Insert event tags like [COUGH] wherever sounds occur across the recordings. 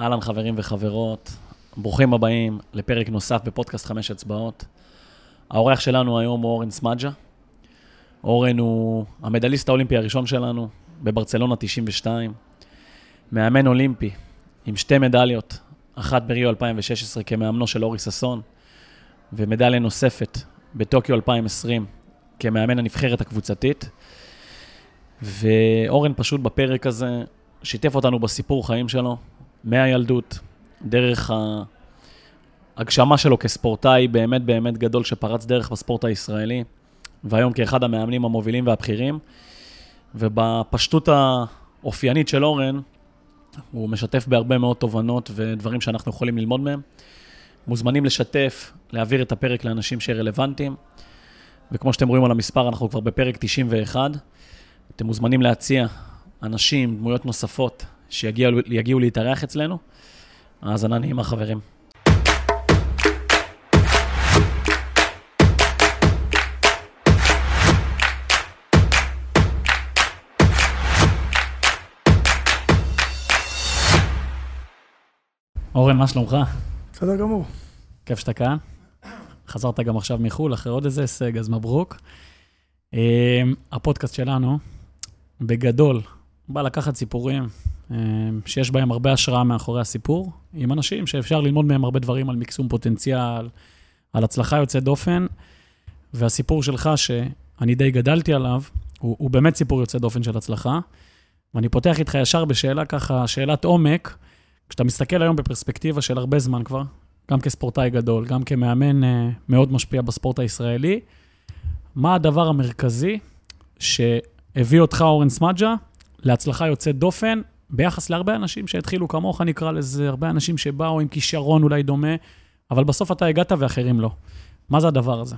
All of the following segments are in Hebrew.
אהלן חברים וחברות, ברוכים הבאים לפרק נוסף בפודקאסט חמש אצבעות. האורח שלנו היום הוא אורן סמדג'ה. אורן הוא המדליסט האולימפי הראשון שלנו בברצלונה 92, מאמן אולימפי עם שתי מדליות, אחת בריו 2016 כמאמנו של אורי ששון, ומדליה נוספת בטוקיו 2020 כמאמן הנבחרת הקבוצתית. ואורן פשוט בפרק הזה שיתף אותנו בסיפור חיים שלו, מהילדות, דרך ההגשמה שלו כספורטאי באמת באמת גדול שפרץ דרך בספורט הישראלי, והיום כאחד המאמנים המובילים והבכירים. ובפשטות האופיינית של אורן, הוא משתף בהרבה מאוד תובנות ודברים שאנחנו יכולים ללמוד מהם. מוזמנים לשתף, להעביר את הפרק לאנשים שרלוונטיים. וכמו שאתם רואים על המספר, אנחנו כבר בפרק 91. אתם מוזמנים להציע אנשים, דמויות נוספות, שיגיעו להתארח אצלנו. האזנה נעימה, חברים. אורן, מה שלומך? בסדר גמור. כיף שאתה כאן. חזרת גם עכשיו מחו"ל, אחרי עוד איזה הישג, אז מברוק. אה, הפודקאסט שלנו, בגדול, בא לקחת סיפורים שיש בהם הרבה השראה מאחורי הסיפור, עם אנשים שאפשר ללמוד מהם הרבה דברים על מקסום פוטנציאל, על הצלחה יוצאת דופן, והסיפור שלך, שאני די גדלתי עליו, הוא, הוא באמת סיפור יוצא דופן של הצלחה. ואני פותח איתך ישר בשאלה ככה, שאלת עומק, כשאתה מסתכל היום בפרספקטיבה של הרבה זמן כבר, גם כספורטאי גדול, גם כמאמן אה, מאוד משפיע בספורט הישראלי, מה הדבר המרכזי שהביא אותך, אורן סמדג'ה, להצלחה יוצאת דופן, ביחס להרבה אנשים שהתחילו כמוך, נקרא לזה, הרבה אנשים שבאו עם כישרון אולי דומה, אבל בסוף אתה הגעת ואחרים לא. מה זה הדבר הזה?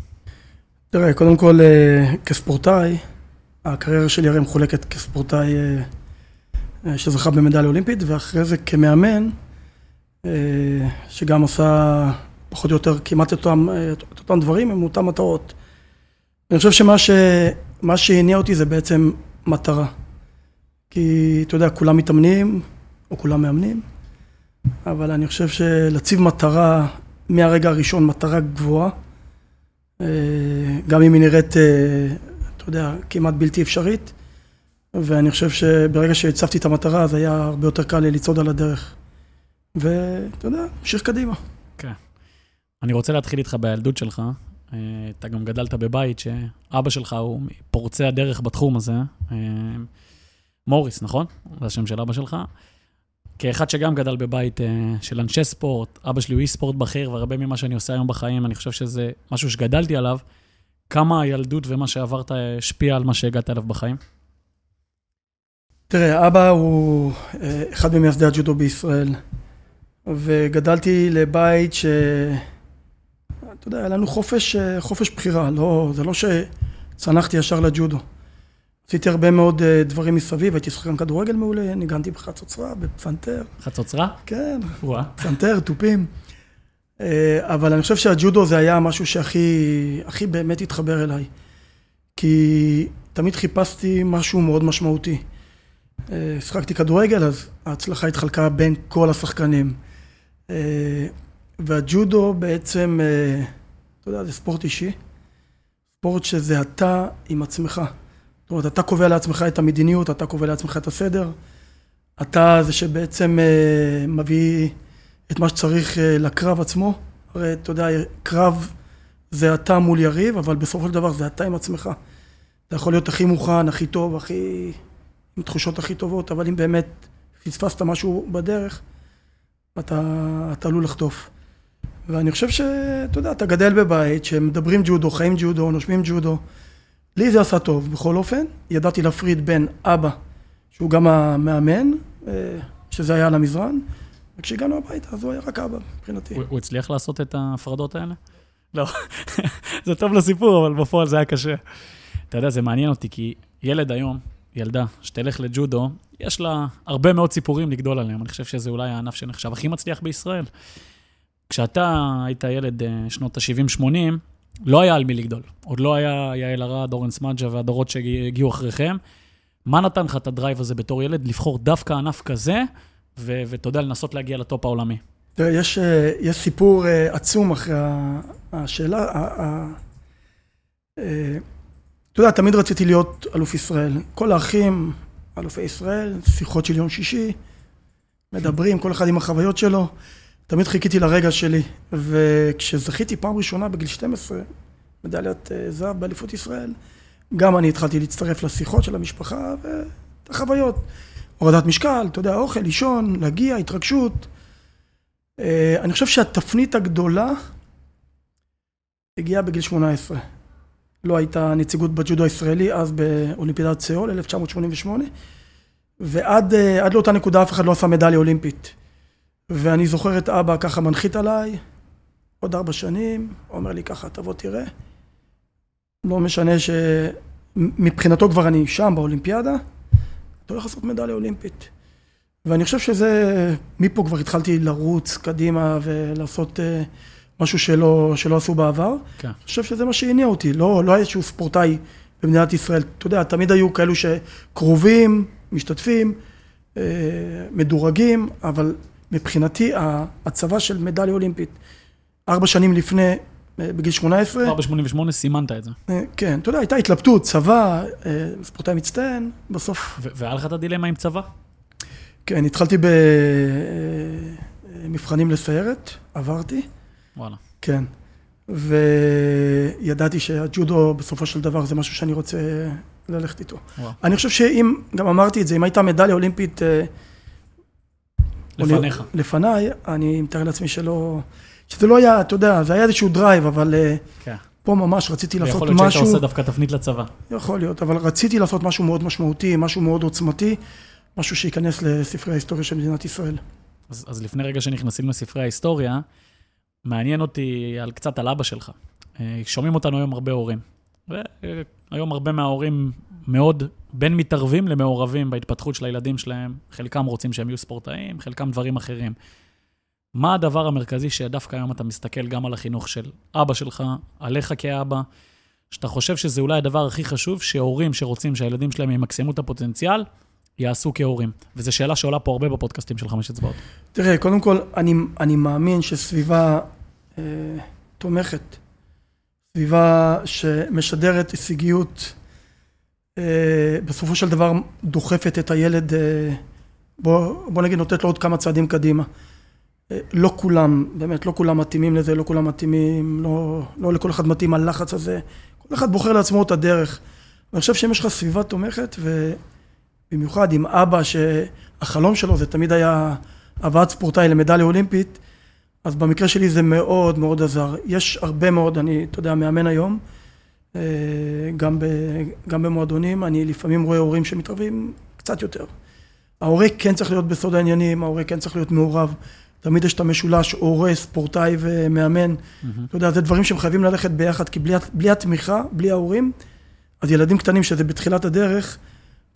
תראה, קודם כל, אה, כספורטאי, הקריירה שלי הרי מחולקת כספורטאי אה, אה, שזכה במדליה אולימפית, ואחרי זה כמאמן, שגם עשה פחות או יותר כמעט את אותם, את אותם דברים עם אותן מטרות. אני חושב שמה ש, שהניע אותי זה בעצם מטרה. כי אתה יודע, כולם מתאמנים, או כולם מאמנים, אבל אני חושב שלהציב מטרה מהרגע הראשון, מטרה גבוהה, אה, גם אם היא נראית, אה, אתה יודע, כמעט בלתי אפשרית, ואני חושב שברגע שהצבתי את המטרה, אז היה הרבה יותר קל לי לצעוד על הדרך. ואתה יודע, המשיך קדימה. כן. אני רוצה להתחיל איתך בילדות שלך. אה, אתה גם גדלת בבית שאבא שלך הוא פורצי הדרך בתחום הזה. מוריס, נכון? זה השם של אבא שלך. כאחד שגם גדל בבית uh, של אנשי ספורט, אבא שלי הוא איש ספורט בכיר, והרבה ממה שאני עושה היום בחיים, אני חושב שזה משהו שגדלתי עליו. כמה הילדות ומה שעברת השפיע על מה שהגעת אליו בחיים? תראה, אבא הוא אה, אחד ממייסדי הג'ודו בישראל, וגדלתי לבית ש... אתה יודע, היה לנו חופש, אה, חופש בחירה, לא, זה לא שצנחתי ישר לג'ודו. עשיתי הרבה מאוד uh, דברים מסביב, הייתי שחקן כדורגל מעולה, ניגנתי בחצוצרה, בפסנתר. חצוצרה? כן, פסנתר, תופים. Uh, אבל אני חושב שהג'ודו זה היה משהו שהכי הכי באמת התחבר אליי. כי תמיד חיפשתי משהו מאוד משמעותי. Uh, שחקתי כדורגל, אז ההצלחה התחלקה בין כל השחקנים. והג'ודו בעצם, אתה יודע, זה ספורט אישי. ספורט שזה אתה עם עצמך. זאת אומרת, אתה קובע לעצמך את המדיניות, אתה קובע לעצמך את הסדר. אתה זה שבעצם uh, מביא את מה שצריך uh, לקרב עצמו. הרי אתה יודע, קרב זה אתה מול יריב, אבל בסופו של דבר זה אתה עם עצמך. אתה יכול להיות הכי מוכן, הכי טוב, הכי... עם תחושות הכי טובות, אבל אם באמת פספסת משהו בדרך, אתה, אתה עלול לחטוף. ואני חושב שאתה יודע, אתה גדל בבית שמדברים ג'ודו, חיים ג'ודו, נושמים ג'ודו. לי זה עשה טוב, בכל אופן. ידעתי להפריד בין אבא, שהוא גם המאמן, אה, שזה היה על המזרן, וכשהגענו הביתה, אז הוא היה רק אבא, מבחינתי. הוא, הוא הצליח לעשות את ההפרדות האלה? [LAUGHS] לא, זה טוב לסיפור, אבל בפועל זה היה קשה. אתה יודע, זה מעניין אותי, כי ילד היום, ילדה, שתלך לג'ודו, יש לה הרבה מאוד סיפורים לגדול עליהם. אני חושב שזה אולי הענף שנחשב הכי מצליח בישראל. כשאתה היית ילד אה, שנות ה-70-80, לא היה על מי לגדול. עוד לא היה יעל ארד, אורן סמדג'ה והדורות שהגיעו אחריכם. מה נתן לך את ה drive הזה בתור ילד לבחור דווקא ענף כזה, ואתה יודע, לנסות להגיע לטופ העולמי? תראה, יש, אה, יש סיפור אה, עצום אחרי השאלה. אה, אתה יודע, תמיד רציתי להיות אלוף ישראל. כל האחים, אלופי ישראל, שיחות של יום שישי, מדברים, כל אחד עם החוויות שלו. תמיד חיכיתי לרגע שלי. וכשזכיתי פעם ראשונה בגיל 12, מדליית זהב באליפות ישראל, גם אני התחלתי להצטרף לשיחות של המשפחה ואת החוויות. הורדת משקל, אתה יודע, אוכל, לישון, להגיע, התרגשות. אה, אני חושב שהתפנית הגדולה הגיעה בגיל 18. לא הייתה נציגות בג'ודו הישראלי, אז באולימפיאדת סיאול, 1988, ועד אה, לאותה נקודה אף אחד לא עשה מדליה אולימפית. ואני זוכר את אבא ככה מנחית עליי, עוד ארבע שנים, אומר לי ככה, תבוא תראה. לא משנה שמבחינתו כבר אני שם באולימפיאדה, אתה הולך לעשות מדליה אולימפית. ואני חושב שזה, מפה כבר התחלתי לרוץ קדימה ולעשות uh, משהו שלא, שלא עשו בעבר. כן. אני חושב שזה מה שהניע אותי, לא, לא היה איזשהו ספורטאי במדינת ישראל. אתה יודע, תמיד היו כאלו שקרובים, משתתפים, uh, מדורגים, אבל מבחינתי הצבא של מדליה אולימפית, ארבע שנים לפני, uh, בגיל 18. כבר ב-88 סימנת את זה. Uh, כן, אתה יודע, הייתה התלבטות, צבא, uh, ספורטאי מצטיין, בסוף... והיה לך את הדילמה עם צבא? כן, התחלתי במבחנים לסיירת, עברתי. וואלה. כן. וידעתי שהג'ודו בסופו של דבר זה משהו שאני רוצה ללכת איתו. וואו. אני חושב שאם, גם אמרתי את זה, אם הייתה מדליה אולימפית... לפניך. לפניי, אני מתאר לעצמי שלא... שזה לא היה, אתה יודע, זה היה איזשהו drive, אבל אה, כן. פה ממש רציתי לעשות משהו... ויכול להיות שהיית עושה דווקא תפנית לצבא. יכול להיות, אבל רציתי לעשות משהו מאוד משמעותי, משהו מאוד עוצמתי. משהו שייכנס לספרי ההיסטוריה של מדינת ישראל. אז, אז לפני רגע שנכנסים לספרי ההיסטוריה, מעניין אותי על קצת על אבא שלך. אה, שומעים אותנו היום הרבה הורים. והיום הרבה מההורים מאוד בין מתערבים למעורבים בהתפתחות של הילדים שלהם. חלקם רוצים שהם יהיו ספורטאים, חלקם דברים אחרים. מה הדבר המרכזי שדווקא היום אתה מסתכל גם על החינוך של אבא שלך, עליך כאבא, שאתה חושב שזה אולי הדבר הכי חשוב, שהורים שרוצים שהילדים שלהם ימקסמו את הפוטנציאל, יעשו כהורים? וזו שאלה שעולה פה הרבה בפודקאסטים של חמש אצבעות. תראה, קודם כל, אני, אני מאמין שסביבה אה, תומכת, סביבה שמשדרת הישגיות, בסופו של דבר דוחפת את הילד, אה, בוא, בוא נגיד, נותנת לו עוד כמה צעדים קדימה. אה, לא כולם, באמת, לא כולם מתאימים לזה, לא כולם מתאימים, לא, לא לכל אחד מתאים הלחץ הזה. כל אחד בוחר לעצמו את הדרך. ואני חושב שאם יש לך סביבה תומכת, ו... במיוחד עם אבא שהחלום שלו זה תמיד היה הבאת ספורטאי למדליה אולימפית, אז במקרה שלי זה מאוד מאוד עזר. יש הרבה מאוד, אני, אתה יודע, מאמן היום, אה, גם, ב, גם במועדונים, אני לפעמים רואה הורים שמתערבים קצת יותר. ההורה כן צריך להיות בסוד העניינים, ההורה כן צריך להיות מעורב. תמיד יש את המשולש, הורה, ספורטאי ומאמן. Mm-hmm. אתה יודע, זה דברים שהם חייבים ללכת ביחד, כי בלי, בלי התמיכה, בלי ההורים, אז ילדים קטנים שזה בתחילת הדרך,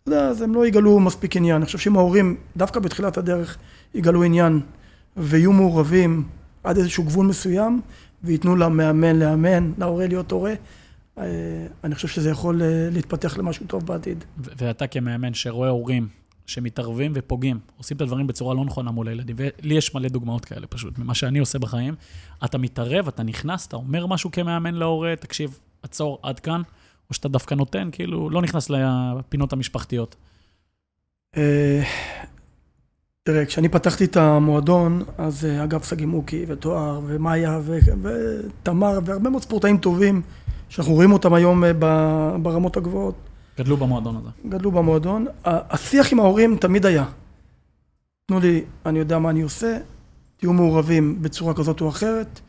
אתה יודע, אז הם לא יגלו מספיק עניין. אני חושב שאם ההורים, דווקא בתחילת הדרך, יגלו עניין ויהיו מעורבים עד איזשהו גבול מסוים, וייתנו למאמן לאמן, להורה להיות הורה, אה, אני חושב שזה יכול אה, להתפתח למשהו טוב בעתיד. ואתה כמאמן שרואה הורים שמתערבים ופוגעים, עושים את הדברים בצורה לא נכונה מול הילדים, ולי יש מלא דוגמאות כאלה פשוט, ממה שאני עושה בחיים. אתה מתערב, אתה נכנס, אתה אומר משהו כמאמן להורה, תקשיב, עצור, עד כאן. או שאתה דווקא נותן, כאילו, לא נכנס לפינות המשפחתיות? אה, תראה, כשאני פתחתי את המועדון, אז אה, אגב סגי מוקי ותואר ומאיה ותמר והרבה מאוד ספורטאים טובים שאנחנו רואים אותם היום אה, ברמות הגבוהות. גדלו במועדון הזה. גדלו במועדון. השיח עם ההורים תמיד היה. תנו לי, אני יודע מה אני עושה, תהיו מעורבים בצורה כזאת או אחרת.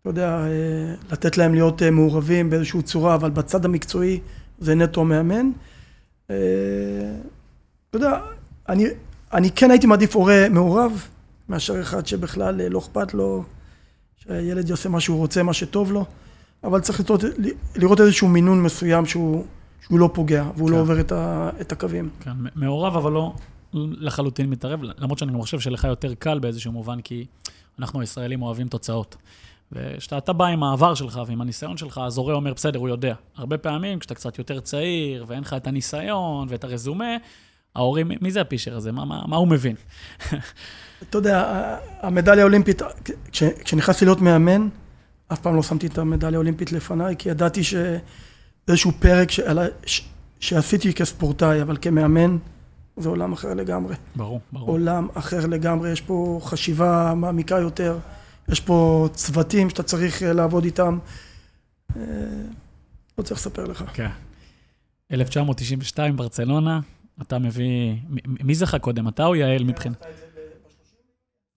אתה יודע, אה, לתת להם להיות אה, מעורבים באיזושהי צורה, אבל בצד המקצועי זה נטו מאמן. אתה יודע, אני, אני כן הייתי מעדיף הורה מעורב, מאשר אחד שבכלל לא אכפת לו, שהילד יעשה מה שהוא רוצה, מה שטוב לו, אבל צריך לראות, לראות איזשהו מינון מסוים שהוא, שהוא לא פוגע, והוא לא כן. לא עובר את, ה, את הקווים. כן, מעורב, אבל לא לחלוטין מתערב, למרות שאני גם חושב שלך יותר קל באיזשהו מובן, כי אנחנו הישראלים אוהבים תוצאות. וכשאתה בא עם העבר שלך ועם הניסיון שלך, אז הורה אומר, בסדר, הוא יודע. הרבה פעמים, כשאתה קצת יותר צעיר, ואין לך את הניסיון ואת הרזומה, ההורים, מי זה הפישר הזה? מה, מה, מה הוא מבין? אתה יודע, המדליה האולימפית, כש, כשנכנסתי להיות מאמן, אף פעם לא שמתי את המדליה האולימפית לפניי, כי ידעתי שזה איזשהו פרק ש, ש, שעשיתי כספורטאי, אבל כמאמן, זה עולם אחר לגמרי. ברור, ברור. עולם אחר לגמרי, יש פה חשיבה מעמיקה יותר, יש פה צוותים שאתה צריך אה, לעבוד איתם. אה, לא צריך לספר לך. כן. 1992, ברצלונה, אתה מביא... מי זכה קודם, אתה או יעל מבחינת...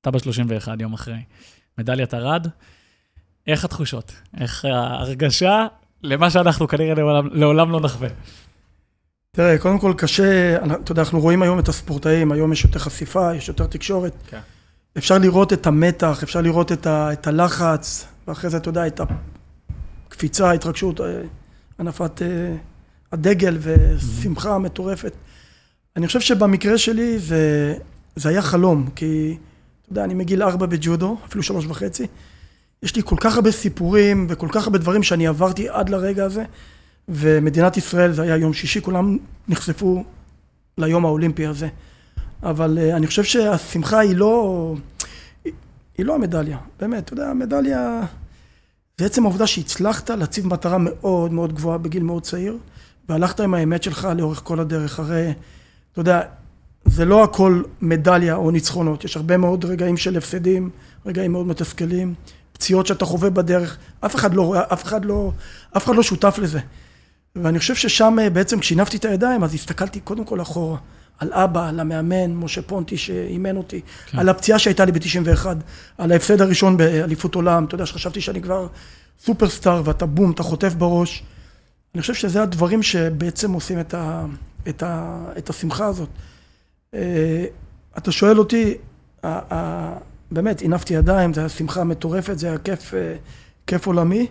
אתה ב-31, יום אחרי. מדליית ארד. איך התחושות? איך ההרגשה למה שאנחנו כנראה לעולם, לעולם לא נחווה? תראה, קודם כל קשה, אתה יודע, אנחנו רואים היום את הספורטאים, היום יש יותר חשיפה, יש יותר תקשורת. כן. אפשר לראות את המתח, אפשר לראות את, ה, את הלחץ, ואחרי זה, אתה יודע, את הקפיצה, ההתרגשות, אה, הנפת אה, הדגל ושמחה מטורפת. אני חושב שבמקרה שלי זה, זה היה חלום, כי, אתה יודע, אני מגיל ארבע בג'ודו, אפילו שלוש וחצי. יש לי כל כך הרבה סיפורים וכל כך הרבה דברים שאני עברתי עד לרגע הזה, ומדינת ישראל, זה היה יום שישי, כולם נחשפו ליום האולימפי הזה. אבל uh, אני חושב שהשמחה היא לא, היא לא המדליה, באמת, אתה יודע, המדליה זה עצם העובדה שהצלחת להציב מטרה מאוד מאוד גבוהה בגיל מאוד צעיר, והלכת עם האמת שלך לאורך כל הדרך. הרי, אתה יודע, זה לא הכל מדליה או ניצחונות, יש הרבה מאוד רגעים של הפסדים, רגעים מאוד מתסכלים, פציעות שאתה חווה בדרך, אף אחד לא, אף אחד לא, אף אחד לא שותף לזה. ואני חושב ששם אה, בעצם כשהנפתי את הידיים, אז הסתכלתי קודם כל אחורה. על אבא, על המאמן, משה פונטי שאימן אותי, כן. על הפציעה שהייתה לי ב-91, על ההפסד הראשון באליפות עולם, אתה יודע שחשבתי שאני כבר סופרסטאר ואתה בום, אתה חוטף בראש. אני חושב שזה הדברים שבעצם עושים את, ה, את, ה, את השמחה הזאת. אה, אתה שואל אותי, באמת, הנפתי ידיים, זו הייתה שמחה מטורפת, זה היה כיף, אה, כיף עולמי,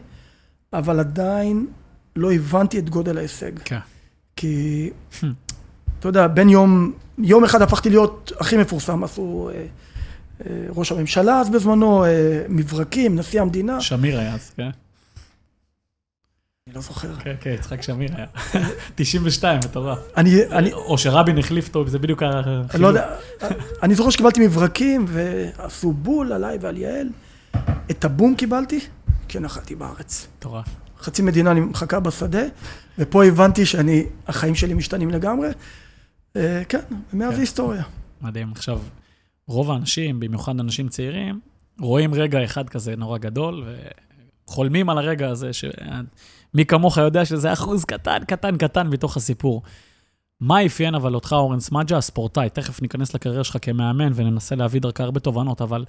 אבל עדיין לא הבנתי את גודל ההישג. כן. כי, אתה יודע, בין יום, יום אחד הפכתי להיות הכי מפורסם, עשו אה, אה, ראש הממשלה אז בזמנו, אה, מברקים, נשיא המדינה. שמיר היה אז, כן. אני לא זוכר. כן, כן, יצחק שמיר היה. [LAUGHS] 92, מטורף. אני... או שרבין החליף אותו, זה בדיוק החילוק. לא יודע, אני זוכר שקיבלתי מברקים, ועשו בול עליי ועל יעל. את הבום קיבלתי כשנחתי בארץ. מטורף. חצי מדינה אני מחכה בשדה, ופה הבנתי שאני, החיים שלי משתנים לגמרי. אה, כן, ומאז זה כן. היסטוריה. מדהים. עכשיו, רוב האנשים, במיוחד אנשים צעירים, רואים רגע אחד כזה נורא גדול, וחולמים על הרגע הזה, שמי כמוך יודע שזה אחוז קטן, קטן, קטן מתוך הסיפור. מה אפיין אבל אותך, אורן סמדג'ה, הספורטאי? תכף ניכנס לקריירה שלך כמאמן וננסה להביא דרכה הרבה תובנות, אבל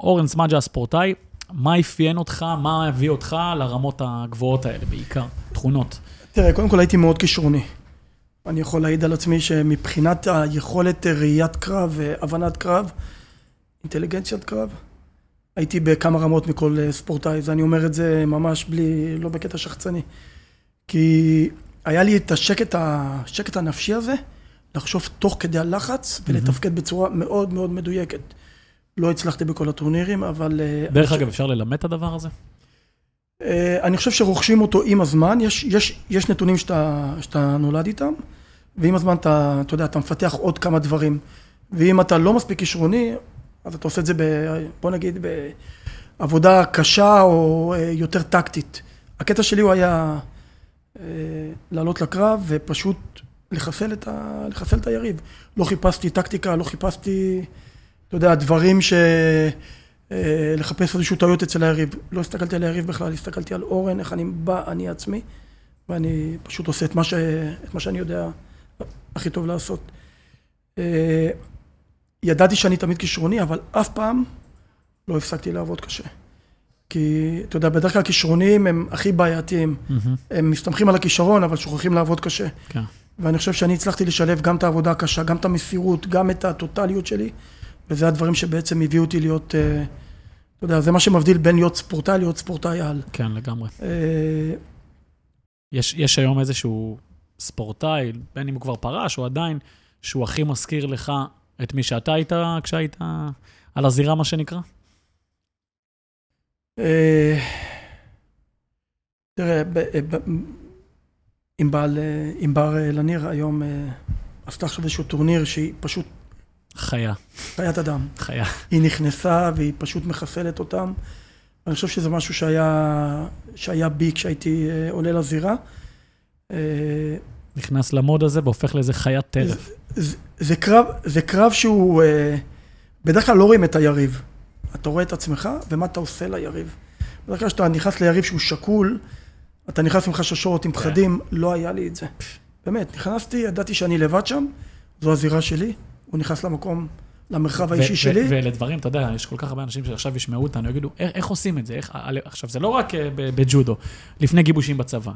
אורן סמדג'ה, הספורטאי, מה אפיין אותך, מה הביא אותך לרמות הגבוהות האלה בעיקר, תכונות? תראה, קודם כל הייתי מאוד כישרוני. אני יכול להעיד על עצמי שמבחינת היכולת ראיית קרב והבנת קרב, אינטליגנציית קרב, הייתי בכמה רמות מכל ספורטאי, אז אני אומר את זה ממש בלי, לא בקטע שחצני. כי היה לי את השקט, השקט הנפשי הזה, לחשוב תוך כדי הלחץ ולתפקד בצורה מאוד מאוד מדויקת. לא הצלחתי בכל הטורנירים, אבל... אה, דרך אגב, אפשר ללמד את הדבר הזה? אה, אני חושב שרוכשים אותו עם הזמן, יש, יש, יש נתונים שאתה, שאתה נולד איתם, ועם הזמן אתה, אתה יודע, אתה מפתח עוד כמה דברים. ואם אתה לא מספיק כישרוני, אז אתה עושה את זה, ב, בוא נגיד, בעבודה קשה או אה, יותר טקטית. הקטע שלי הוא היה לעלות לקרב ופשוט לחסל את, ה, לחסל את היריב. לא חיפשתי טקטיקה, לא חיפשתי... אתה יודע, דברים ש... אה, לחפש איזשהו טעויות אצל היריב. לא הסתכלתי על היריב בכלל, הסתכלתי על אורן, איך אני בא, אני עצמי, ואני פשוט עושה את מה, ש... את מה שאני יודע הכי טוב לעשות. ידעתי שאני תמיד כישרוני, אבל אף פעם לא הפסקתי לעבוד קשה. כי, אתה יודע, בדרך כלל כישרונים הם הכי בעייתיים. Mm-hmm. הם מסתמכים על הכישרון, אבל שוכחים לעבוד קשה. כן. ואני חושב שאני הצלחתי לשלב גם את העבודה הקשה, גם את המסירות, גם את הטוטליות שלי. וזה הדברים שבעצם הביאו אותי להיות, אה, אתה יודע, זה מה שמבדיל בין להיות ספורטאי להיות ספורטאי על. כן, לגמרי. אה, יש, יש היום איזשהו ספורטאי, בין אם הוא כבר פרש או עדיין, שהוא הכי מזכיר לך את מי שאתה היית כשהיית על הזירה, מה שנקרא? אה, תראה, עם בעל, עם בר לניר היום עשתה עכשיו איזשהו טורניר שהיא פשוט חיה, חיית אדם. חיה. היא נכנסה והיא פשוט מחסלת אותם. אני חושב שזה משהו שהיה, שהיה בי כשהייתי אה, עולה לזירה. אה, נכנס למוד הזה והופך לאיזה חיית טרף. זה, זה, קרב, זה קרב שהוא, אה, בדרך כלל לא רואים את היריב. אתה רואה את עצמך ומה אתה עושה ליריב. בדרך כלל כשאתה נכנס ליריב שהוא שקול, אתה נכנס עם חששות, עם כן. פחדים, לא היה לי את זה. באמת, נכנסתי, ידעתי שאני לבד שם, זו הזירה שלי, הוא נכנס למקום, למרחב האישי שלי. ואלה דברים, אתה יודע, יש כל כך הרבה אנשים שעכשיו ישמעו אותנו, יגידו, איך, עושים את זה? איך, על- עכשיו, זה לא רק אה, בג'ודו, לפני גיבושים בצבא,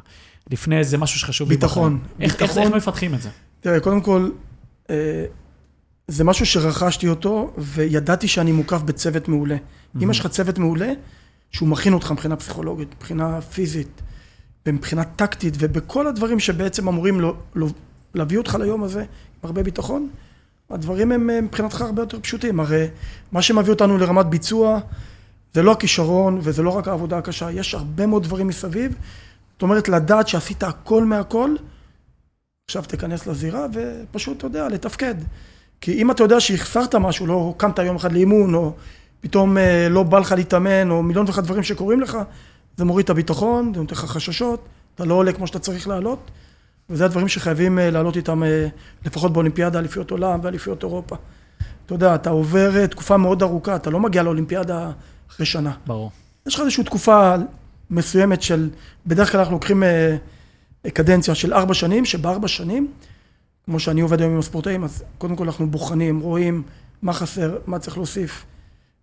לפני איזה משהו שחשוב לי ביטחון. איך, איך, ביטחון. איך מפתחים את זה? תראה, קודם כל, אה, זה משהו שרכשתי אותו, וידעתי שאני מוקף בצוות מעולה. אם יש לך צוות מעולה, שהוא מכין אותך מבחינה פסיכולוגית, מבחינה פיזית, ומבחינה טקטית, ובכל הדברים שבעצם אמורים לו, לו, להביא אותך ליום הזה, עם הרבה ביטחון, הדברים הם אה, מבחינתך הרבה יותר פשוטים. הרי מה שמביא אותנו לרמת ביצוע, זה לא הכישרון, וזה לא רק העבודה הקשה, יש הרבה מאוד דברים מסביב. זאת אומרת, לדעת שעשית הכל מהכל, עכשיו תיכנס לזירה ופשוט, אתה יודע, לתפקד. כי אם אתה יודע שהחסרת משהו, לא קמת יום אחד לאימון, או פתאום אה, לא בא לך להתאמן, או מיליון ואחד דברים שקורים לך, זה מוריד את הביטחון, זה נותן לך חששות, אתה לא עולה כמו שאתה צריך לעלות, וזה הדברים שחייבים אה, לעלות איתם, אה, לפחות באולימפיאדה, אליפיות עולם ואליפיות אירופה. אתה יודע, אתה עובר אה, תקופה מאוד ארוכה, אתה לא מגיע לאולימפיאדה אחרי שנה. ברור. יש לך איזושהי תקופה מסוימת של, בדרך כלל אנחנו לוקחים אה, קדנציה של ארבע שנים, שבארבע שנים, כמו שאני עובד היום עם הספורטאים, אז קודם כל אנחנו בוחנים, רואים מה חסר, מה צריך להוסיף,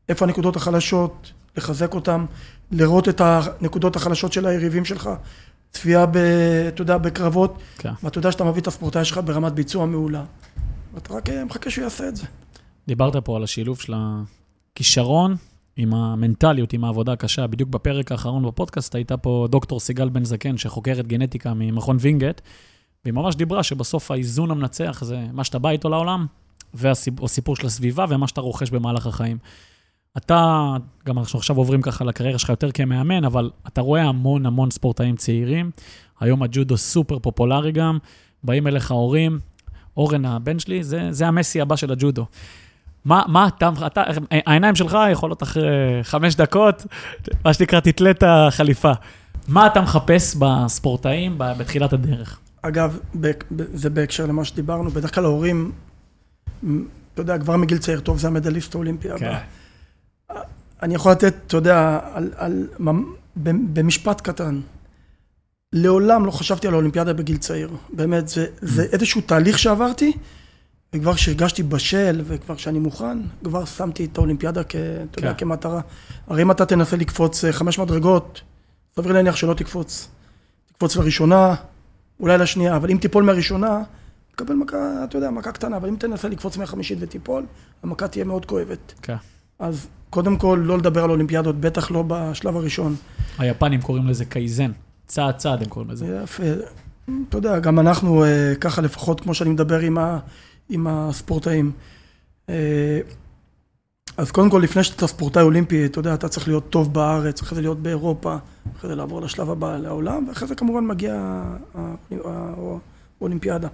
איפה הנקודות החלשות, לחזק אותן, לראות את הנקודות החלשות של היריבים שלך, צפייה, ב, אתה יודע, בקרבות, כן. ואתה יודע שאתה מביא את הספורטאי שלך ברמת ביצוע מעולה. ואתה רק אה, מחכה שהוא יעשה את זה. דיברת פה על השילוב של הכישרון עם המנטליות, עם העבודה הקשה. בדיוק בפרק האחרון בפודקאסט הייתה פה דוקטור סיגל בן זקן, שחוקרת גנטיקה ממכון וינגייט, והיא ממש דיברה שבסוף האיזון המנצח זה מה שאתה בא איתו לעולם, והסיפור של הסביבה ומה שאתה רוכש במהלך החיים. אתה, גם אנחנו עכשיו עוברים ככה לקריירה שלך יותר כמאמן, אבל אתה רואה המון המון ספורטאים צעירים. היום הג'ודו סופר פופולרי גם, באים אליך הורים, אורן הבן שלי, זה, זה המסי הבא של הג'ודו. מה, מה אתה, אתה, העיניים שלך יכולות אחרי חמש דקות, מה שנקרא, תתלה את החליפה. מה אתה מחפש בספורטאים בתחילת הדרך? אגב, זה בהקשר למה שדיברנו, בדרך כלל ההורים, אתה יודע, כבר מגיל צעיר טוב זה המדליסט האולימפי הבא. אני יכול לתת, אתה יודע, על, על, במשפט קטן. לעולם לא חשבתי על האולימפיאדה בגיל צעיר. באמת, זה, זה איזשהו תהליך שעברתי, וכבר כשהרגשתי בשל, וכבר כשאני מוכן, כבר שמתי את האולימפיאדה כ, אתה יודע, כן. כמטרה. הרי אם אתה תנסה לקפוץ אה, חמש מדרגות, סביר להניח שלא תקפוץ. תקפוץ לראשונה, אולי לשנייה, אבל אם תיפול מהראשונה, תקבל מכה, אתה יודע, מכה קטנה, אבל אם תנסה לקפוץ מהחמישית ותיפול, המכה תהיה מאוד כואבת. כן. אז קודם כל, לא לדבר על אולימפיאדות, בטח לא בשלב הראשון. היפנים קוראים לזה קייזן, צעד צעד הם קוראים לזה. זה יפה. אתה יודע, גם אנחנו אה, ככה לפחות, כמו שאני מדבר עם, ה, עם הספורטאים. אה, אז קודם כל, לפני שאתה ספורטאי אולימפי, אתה יודע, אתה צריך להיות טוב בארץ, אחרי זה להיות באירופה, אחרי זה לעבור לשלב הבא לעולם, ואחרי זה כמובן מגיע האולימפיאדה.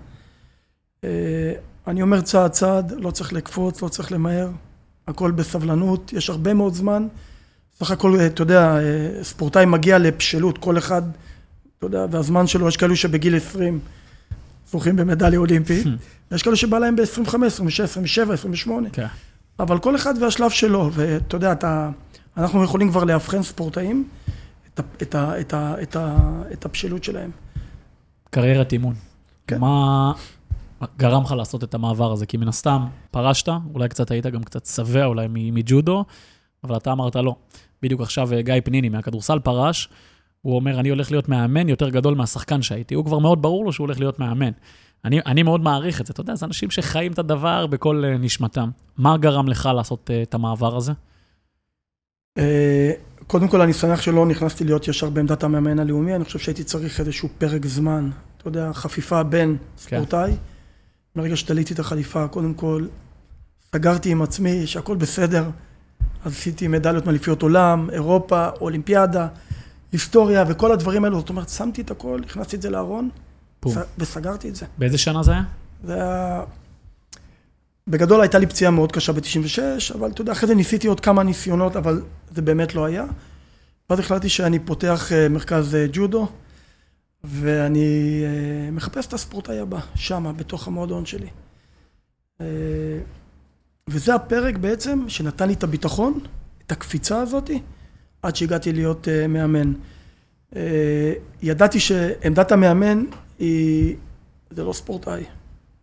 אה, אני אומר צעד צעד, לא צריך לקפוץ, לא צריך למהר, הכל בסבלנות, יש הרבה מאוד זמן. סך הכל, אה, אתה יודע, ספורטאי מגיע לבשלות, כל אחד, אתה יודע, והזמן שלו, יש כאלו שבגיל 20 זוכים במדליה אולימפית, יש כאלו שבא להם ב-25, 26, 27, 28, כן. אבל כל אחד והשלב שלו, ואתה יודע, אתה, אנחנו יכולים כבר לאבחן ספורטאים, את, ה, את, ה, את, ה, את, ה, את הבשלות שלהם. קריירת אימון. כן. מה גרם לך לעשות את המעבר הזה? כי מן הסתם פרשת, אולי קצת היית גם קצת שבע אולי מג'ודו, אבל אתה אמרת לא. בדיוק עכשיו אה, גיא פניני מהכדורסל פרש, הוא אומר, אני הולך להיות מאמן יותר גדול מהשחקן שהייתי. הוא כבר מאוד ברור לו שהוא הולך להיות מאמן. אני, אני מאוד מעריך את זה, אתה יודע, זה אנשים שחיים את הדבר בכל אה, נשמתם. מה גרם לך לעשות אה, את המעבר הזה? אה, קודם כל, אני שמח שלא נכנסתי להיות ישר בעמדת המאמן הלאומי, אני חושב שהייתי צריך איזשהו פרק זמן, אתה יודע, חפיפה בין ספורטאי. ברגע שתליתי את החליפה, קודם כל, סגרתי עם עצמי שהכל בסדר, אז עשיתי מדליות מאליפיות עולם, אירופה, אולימפיאדה, היסטוריה וכל הדברים האלו, זאת אומרת, שמתי את הכל, הכנסתי את זה לארון, בום. ס- וסגרתי את זה. באיזה שנה זה היה? זה היה... בגדול הייתה לי פציעה מאוד קשה ב-96, אבל אתה יודע, אחרי זה ניסיתי עוד כמה ניסיונות, אבל זה באמת לא היה. ואז החלטתי שאני פותח אה, מרכז אה, ג'ודו, ואני אה, מחפש את הספורטאי הבא, שמה, בתוך המועדון שלי. וזה הפרק בעצם שנתן לי את הביטחון, את הקפיצה הזאת, עד שהגעתי להיות מאמן. ידעתי שעמדת המאמן היא, זה לא ספורטאי,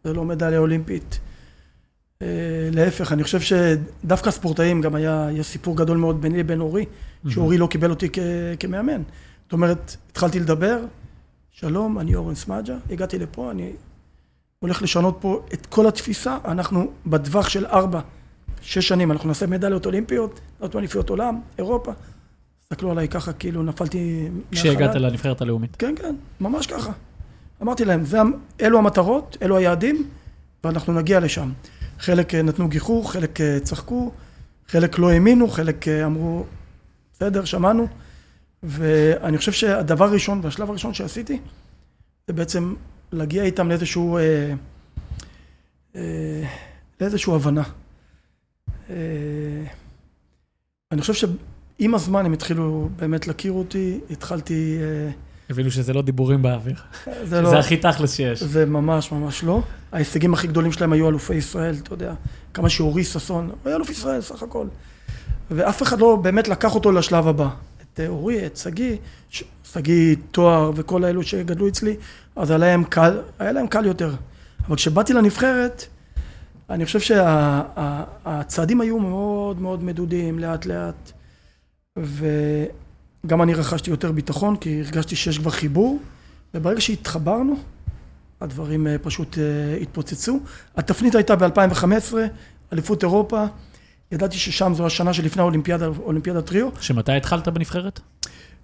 זה לא מדליה אולימפית. אה, להפך, אני חושב שדווקא ספורטאים, גם היה, יש סיפור גדול מאוד ביני לבין אורי, שאורי לא קיבל אותי כ, כמאמן. זאת אומרת, התחלתי לדבר, שלום, אני אורן סמאג'ה, הגעתי לפה, אני הולך לשנות פה את כל התפיסה, אנחנו בטווח של ארבע, שש שנים, אנחנו נעשה מדליות אולימפיות, נעשה אליפיות עולם, אירופה. הסתכלו עליי ככה, כאילו נפלתי כשהגעת לנבחרת הלאומית. כן, כן, ממש ככה. אמרתי להם, זה, אלו המטרות, אלו היעדים, ואנחנו נגיע לשם. חלק אה, נתנו גיחוך, חלק אה, צחקו, חלק לא האמינו, חלק אה, אמרו, בסדר, שמענו. ואני חושב שהדבר הראשון והשלב הראשון שעשיתי, זה בעצם להגיע איתם לאיזשהו, אה, אה, לאיזשהו הבנה. אה, אני חושב שעם הזמן הם התחילו באמת להכיר אותי, התחלתי... אה, הבינו שזה לא דיבורים באוויר. זה לא... זה הכי תכלס שיש. זה ממש ממש לא. ההישגים הכי גדולים שלהם היו אלופי ישראל, אתה יודע. כמה שאורי ששון, הוא היה אלוף ישראל סך הכל. ואף אחד לא באמת לקח אותו לשלב הבא. את אה, אורי, את שגיא, שגיא תואר וכל האלו שגדלו אצלי, אז היה להם קל, היה להם קל יותר. אבל כשבאתי לנבחרת, אני חושב שהצעדים היו מאוד מאוד מדודים, לאט לאט. ו... גם אני רכשתי יותר ביטחון, כי הרגשתי שיש כבר חיבור, וברגע שהתחברנו, הדברים אה, פשוט אה, התפוצצו. התפנית הייתה ב-2015, אליפות אירופה. ידעתי ששם זו השנה שלפני האולימפיאדה, אולימפיאדת טריו. שמתי התחלת בנבחרת?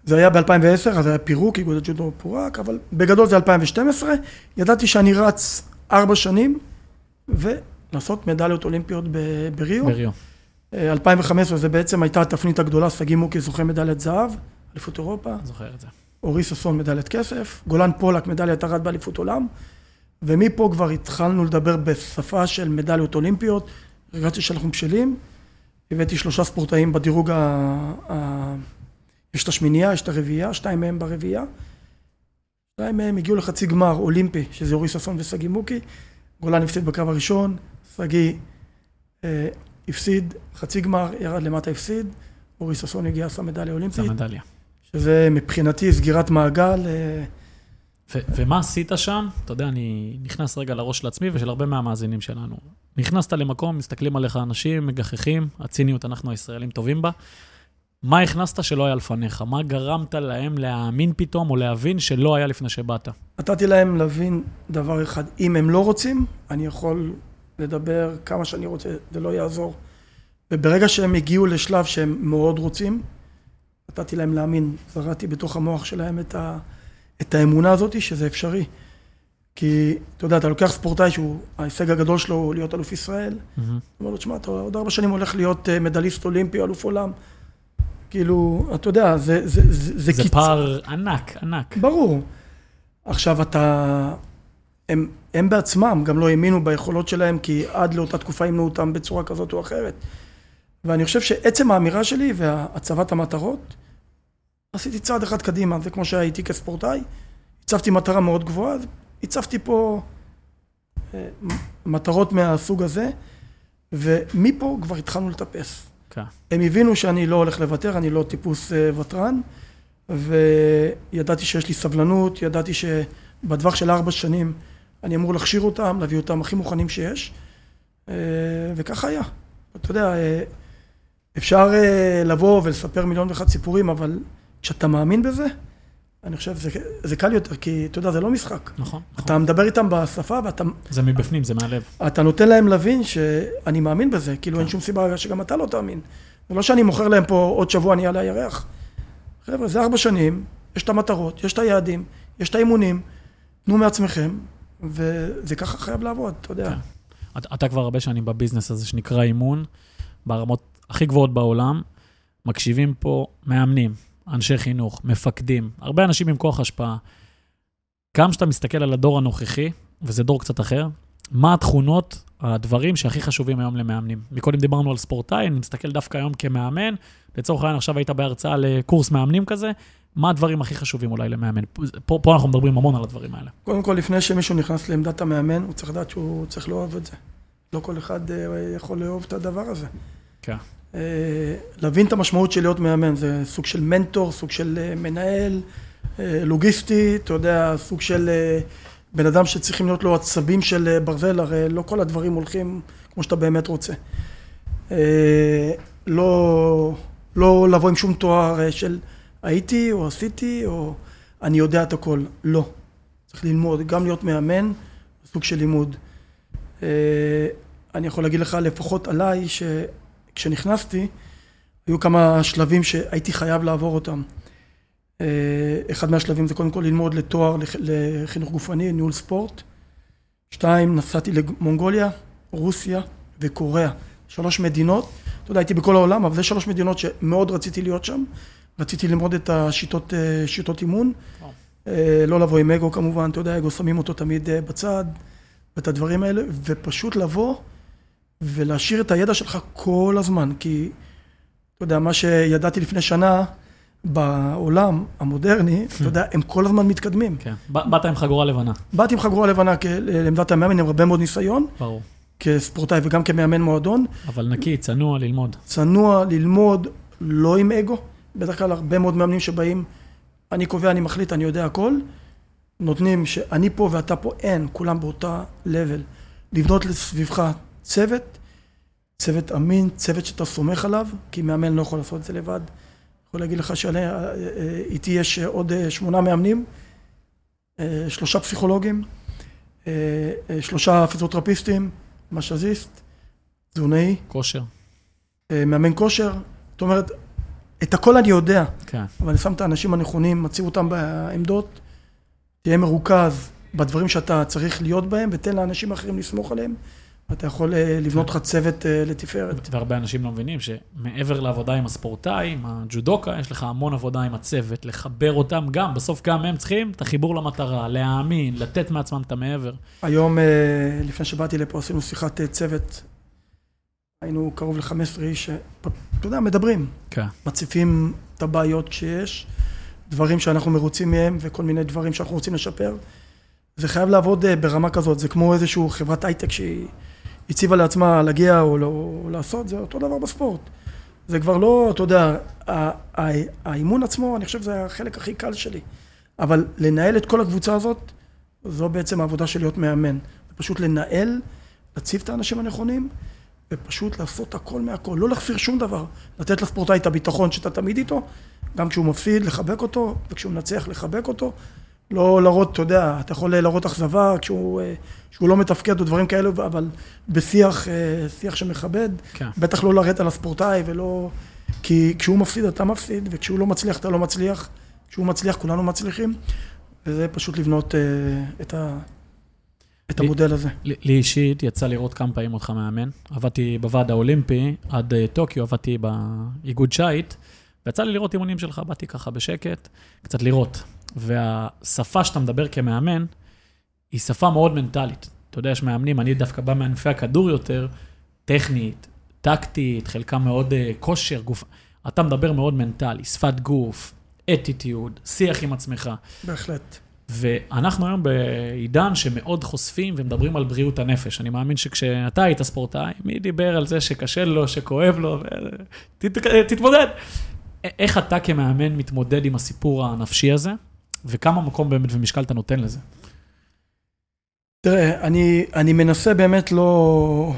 זה היה ב-2010, אז היה פירוק, איגוד הג'ודו פורק, אבל בגדול זה 2012. ידעתי שאני רץ ארבע שנים, ולעשות מדליות אולימפיות בריו. בריו. 2015 זה בעצם הייתה התפנית הגדולה, שגיא מוקי זוכה מדליית זהב, אליפות אירופה. זוכר את זה. אורי ששון מדליית כסף, גולן פולק מדליית ארד באליפות עולם, ומפה כבר התחלנו לדבר בשפה של מדליות אולימפיות, הרגשתי שאנחנו בשלים, הבאתי שלושה ספורטאים בדירוג ה... ה... יש את השמינייה, יש את הרביעייה, שתיים מהם ברביעייה. שתיים מהם הגיעו לחצי גמר אולימפי, שזה אורי ששון ושגיא מוקי. גולן הפסיד בקרב הראשון, שגיא אה, הפסיד חצי גמר, ירד למטה הפסיד, אורי ששון הגיע, שם מדליה אולימפית. שם מדליה. שזה מבחינתי סגירת מעגל. אה, ו- ומה עשית שם? אתה יודע, אני נכנס רגע לראש של עצמי ושל הרבה מהמאזינים שלנו. נכנסת למקום, מסתכלים עליך אנשים, מגחכים, הציניות, אנחנו הישראלים טובים בה. מה הכנסת שלא היה לפניך? מה גרמת להם להאמין פתאום או להבין שלא היה לפני שבאת? נתתי להם להבין דבר אחד, אם הם לא רוצים, אני יכול לדבר כמה שאני רוצה, זה לא יעזור. וברגע שהם הגיעו לשלב שהם מאוד רוצים, נתתי להם להאמין, זרעתי בתוך המוח שלהם את, ה, את האמונה הזאת שזה אפשרי. כי, אתה יודע, אתה לוקח ספורטאי שהוא, ההישג הגדול שלו הוא להיות אלוף ישראל, mm-hmm. אומר לו, תשמע, אתה עוד ארבע שנים הולך להיות אה, מדליסט אולימפי, אלוף עולם. כאילו, אתה יודע, זה... זה, זה, זה, זה קיצ... פער ענק, ענק. ברור. עכשיו, אתה... הם, הם בעצמם גם לא האמינו ביכולות שלהם, כי עד לאותה תקופה אימנו אותם בצורה כזאת או אחרת. ואני חושב שעצם האמירה שלי והצבת המטרות, עשיתי צעד אחד קדימה, זה כמו שהייתי כספורטאי, הצבתי מטרה מאוד גבוהה, הצבתי פה אה, מטרות מהסוג הזה, ומפה כבר התחלנו לטפס. Okay. כן. הם הבינו שאני לא הולך לוותר, אני לא טיפוס אה, ותרן, וידעתי שיש לי סבלנות, ידעתי שבטווח של ארבע שנים אני אמור להכשיר אותם, להביא אותם הכי מוכנים שיש, אה, וככה היה. אתה יודע, אה, אפשר אה, לבוא ולספר מיליון ואחד סיפורים, אבל כשאתה מאמין בזה, אני חושב שזה קל יותר, כי אתה יודע, זה לא משחק. נכון, נכון. אתה מדבר איתם בשפה ואתה... זה מבפנים, זה מהלב. אתה נותן להם להבין שאני מאמין בזה, כאילו אין כן. שום סיבה שגם אתה לא תאמין. זה לא שאני מוכר להם פה עוד שבוע אני על הירח. חבר'ה, זה ארבע שנים, יש את המטרות, יש את היעדים, יש את האימונים, תנו מעצמכם, וזה ככה חייב לעבוד, אתה יודע. כן. אתה, כבר הרבה שנים בביזנס הזה שנקרא אימון, ברמות הכי גבוהות בעולם. מקשיבים פה מאמנים, אנשי חינוך, מפקדים, הרבה אנשים עם כוח השפעה. גם כשאתה מסתכל על הדור הנוכחי, וזה דור קצת אחר, מה התכונות, הדברים שהכי חשובים היום למאמנים? מקודם דיברנו על ספורטאי, אני מסתכל דווקא היום כמאמן, לצורך העניין עכשיו היית בהרצאה לקורס מאמנים כזה, מה הדברים הכי חשובים אולי למאמן? פה, פה אנחנו מדברים המון על הדברים האלה. קודם כל, לפני שמישהו נכנס לעמדת המאמן, הוא צריך לדעת שהוא צריך לאהוב את זה. לא כל אחד אה, יכול לאהוב את הדבר הזה. כן. אה, להבין את המשמעות של להיות מאמן, זה סוג של מנטור, סוג של אה, מנהל, לוגיסטי, אתה יודע, סוג של בן אדם שצריכים להיות לו עצבים של ברזל, הרי לא כל הדברים הולכים כמו שאתה באמת רוצה. לא, לא לבוא עם שום תואר של הייתי או עשיתי או אני יודע את הכל, לא. צריך ללמוד, גם להיות מאמן, סוג של לימוד. אני יכול להגיד לך לפחות עליי, שכשנכנסתי, היו כמה שלבים שהייתי חייב לעבור אותם. אה, אחד מהשלבים זה קודם כל ללמוד לתואר לחינוך גופני, ניהול ספורט. שתיים, נסעתי למונגוליה, רוסיה וקוריאה. שלוש מדינות. אתה יודע, הייתי בכל העולם, אבל זה שלוש מדינות שמאוד רציתי להיות שם. רציתי ללמוד את השיטות אה, שיטות אימון. אה, לא לבוא עם אגו כמובן, אתה יודע, אגו שמים אותו תמיד בצד, ואת הדברים האלה, ופשוט לבוא ולהשאיר את הידע שלך כל הזמן, כי, אתה יודע, מה שידעתי לפני שנה, בעולם המודרני, אתה [LAUGHS] יודע, הם כל הזמן מתקדמים. כן. באת עם חגורה לבנה. באתי עם חגורה לבנה לעמדת המאמן, עם הרבה מאוד ניסיון. ברור. כספורטאי וגם כמאמן מועדון. אבל נקי, צנוע ללמוד. צנוע ללמוד, לא עם אגו. בדרך כלל הרבה מאוד מאמנים שבאים, אני קובע, אני מחליט, אני יודע הכל. נותנים שאני פה ואתה פה, אין, כולם באותה level. לבנות לסביבך צוות, צוות אמין, צוות שאתה סומך עליו, כי מאמן לא יכול לעשות את זה לבד. יכול להגיד לך שאיתי יש עוד שמונה מאמנים, שלושה פסיכולוגים, שלושה פיזיותרפיסטים, משאזיסט, תזונאי. כושר. מאמן כושר. זאת אומרת, את הכל אני יודע. כן. אבל אני שם את האנשים הנכונים, מציב אותם בעמדות, תהיה מרוכז בדברים שאתה צריך להיות בהם, ותן לאנשים האחרים לסמוך עליהם. אתה יכול אה, לבנות לך צוות אה, לתפארת. והרבה אנשים לא מבינים שמעבר לעבודה עם הספורטאי, עם הג'ודוקה, יש לך המון עבודה עם הצוות, לחבר אותם גם, בסוף גם הם צריכים את החיבור למטרה, להאמין, לתת מעצמם את המעבר. היום, אה, לפני שבאתי לפה, עשינו שיחת צוות, היינו קרוב ל-15 איש, אתה יודע, מדברים. כן. מציפים את הבעיות שיש, דברים שאנחנו מרוצים מהם וכל מיני דברים שאנחנו רוצים לשפר. זה חייב לעבוד ברמה כזאת, זה כמו איזושהי חברת הייטק שהיא... הציבה לעצמה להגיע או, לא, או לעשות, זה אותו דבר בספורט. זה כבר לא, אתה יודע, האימון עצמו, אני חושב שזה החלק הכי קל שלי. אבל לנהל את כל הקבוצה הזאת, זו בעצם העבודה של להיות מאמן. פשוט לנהל, להציב את האנשים הנכונים, ופשוט לעשות הכל מהכל. לא להחסיר שום דבר. לתת לספורטאי את הביטחון שאתה תמיד איתו, גם כשהוא מפסיד, לחבק אותו, וכשהוא מנצח, לחבק אותו. לא להראות, אתה יודע, אתה יכול להראות אכזבה כשהוא, אה, כשהוא לא מתפקד או דברים כאלו, אבל בשיח, אה, שיח שמכבד, כן. בטח לא לרדת על הספורטאי ולא... כי כשהוא מפסיד אתה מפסיד, וכשהוא לא מצליח אתה לא מצליח, כשהוא מצליח כולנו מצליחים, וזה פשוט לבנות אה, את, ה, את המודל הזה. לי אישית יצא לראות כמה פעמים אותך מאמן. עבדתי בוועד האולימפי עד טוקיו, עבדתי באיגוד שיט, ויצא לי לראות אימונים שלך, באתי ככה בשקט, קצת לראות. והשפה שאתה מדבר כמאמן, היא שפה מאוד מנטלית. אתה יודע, יש מאמנים, אני דווקא בא מענפי הכדור יותר, טכנית, טקטית, חלקם מאוד uh, כושר, גוף. אתה מדבר מאוד מנטלי, שפת גוף, אטיטיוד, שיח עם עצמך. בהחלט. ואנחנו היום בעידן שמאוד חושפים ומדברים על בריאות הנפש. אני מאמין שכשאתה היית ספורטאי, מי דיבר על זה שקשה לו, שכואב לו, תת, תתמודד. איך אתה כמאמן מתמודד עם הסיפור הנפשי הזה? וכמה מקום באמת ומשקל אתה נותן לזה? תראה, אני, אני מנסה באמת לא,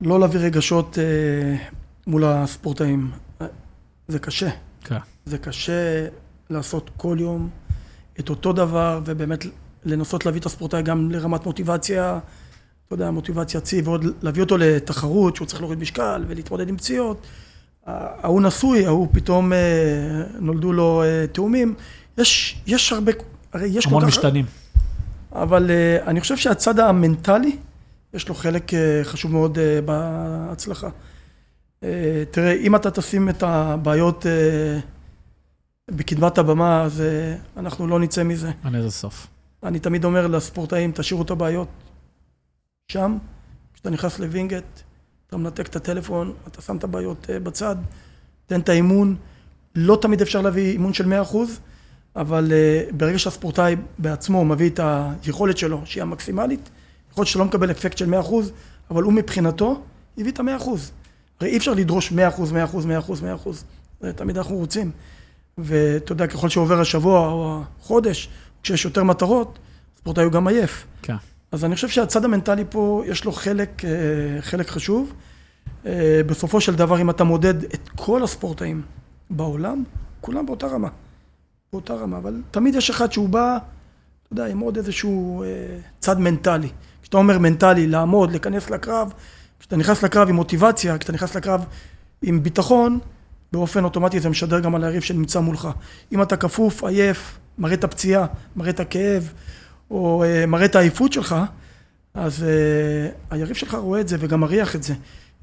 לא להביא רגשות אה, מול הספורטאים. זה קשה. כן. זה קשה לעשות כל יום את אותו דבר, ובאמת לנסות להביא את הספורטאי גם לרמת מוטיבציה, אתה יודע, מוטיבציה צי, ועוד להביא אותו לתחרות, שהוא צריך להוריד משקל ולהתמודד עם פציעות. ההוא נשוי, ההוא פתאום אה, נולדו לו אה, תאומים. יש, יש הרבה, הרי יש כל כך... המון משתנים. אבל uh, אני חושב שהצד המנטלי, יש לו חלק uh, חשוב מאוד uh, בהצלחה. Uh, תראה, אם אתה תשים את הבעיות uh, בקדמת הבמה, אז uh, אנחנו לא נצא מזה. על איזה סוף. אני תמיד אומר לספורטאים, תשאירו את הבעיות שם, כשאתה נכנס לווינגייט, אתה מנתק את הטלפון, אתה שם את הבעיות אה, בצד, תן את האימון. לא תמיד אפשר להביא אימון של 100%, אבל uh, ברגע שהספורטאי בעצמו מביא את היכולת שלו, שהיא המקסימלית, יכול להיות שלא מקבל אפקט של 100%, אבל הוא מבחינתו הביא את ה-100%. הרי אי אפשר לדרוש 100%, 100%, 100%, 100%. זה תמיד אנחנו רוצים. ואתה יודע, ככל שעובר השבוע או החודש, כשיש יותר מטרות, הספורטאי הוא גם עייף. כן. אז אני חושב שהצד המנטלי פה, יש לו חלק, אה, חלק חשוב. אה, בסופו של דבר, אם אתה מודד את כל הספורטאים בעולם, כולם באותה רמה. באותה רמה, אבל תמיד יש אחד שהוא בא, אתה יודע, עם עוד איזשהו אה, צד מנטלי. כשאתה אומר מנטלי, לעמוד, להיכנס לקרב, כשאתה נכנס לקרב עם מוטיבציה, כשאתה נכנס לקרב עם ביטחון, באופן אוטומטי זה משדר גם על היריב שנמצא מולך. אם אתה כפוף, עייף, מראה את הפציעה, מראה את הכאב, או אה, מראה את העייפות שלך, אז אה, היריב שלך רואה את זה וגם מריח את זה.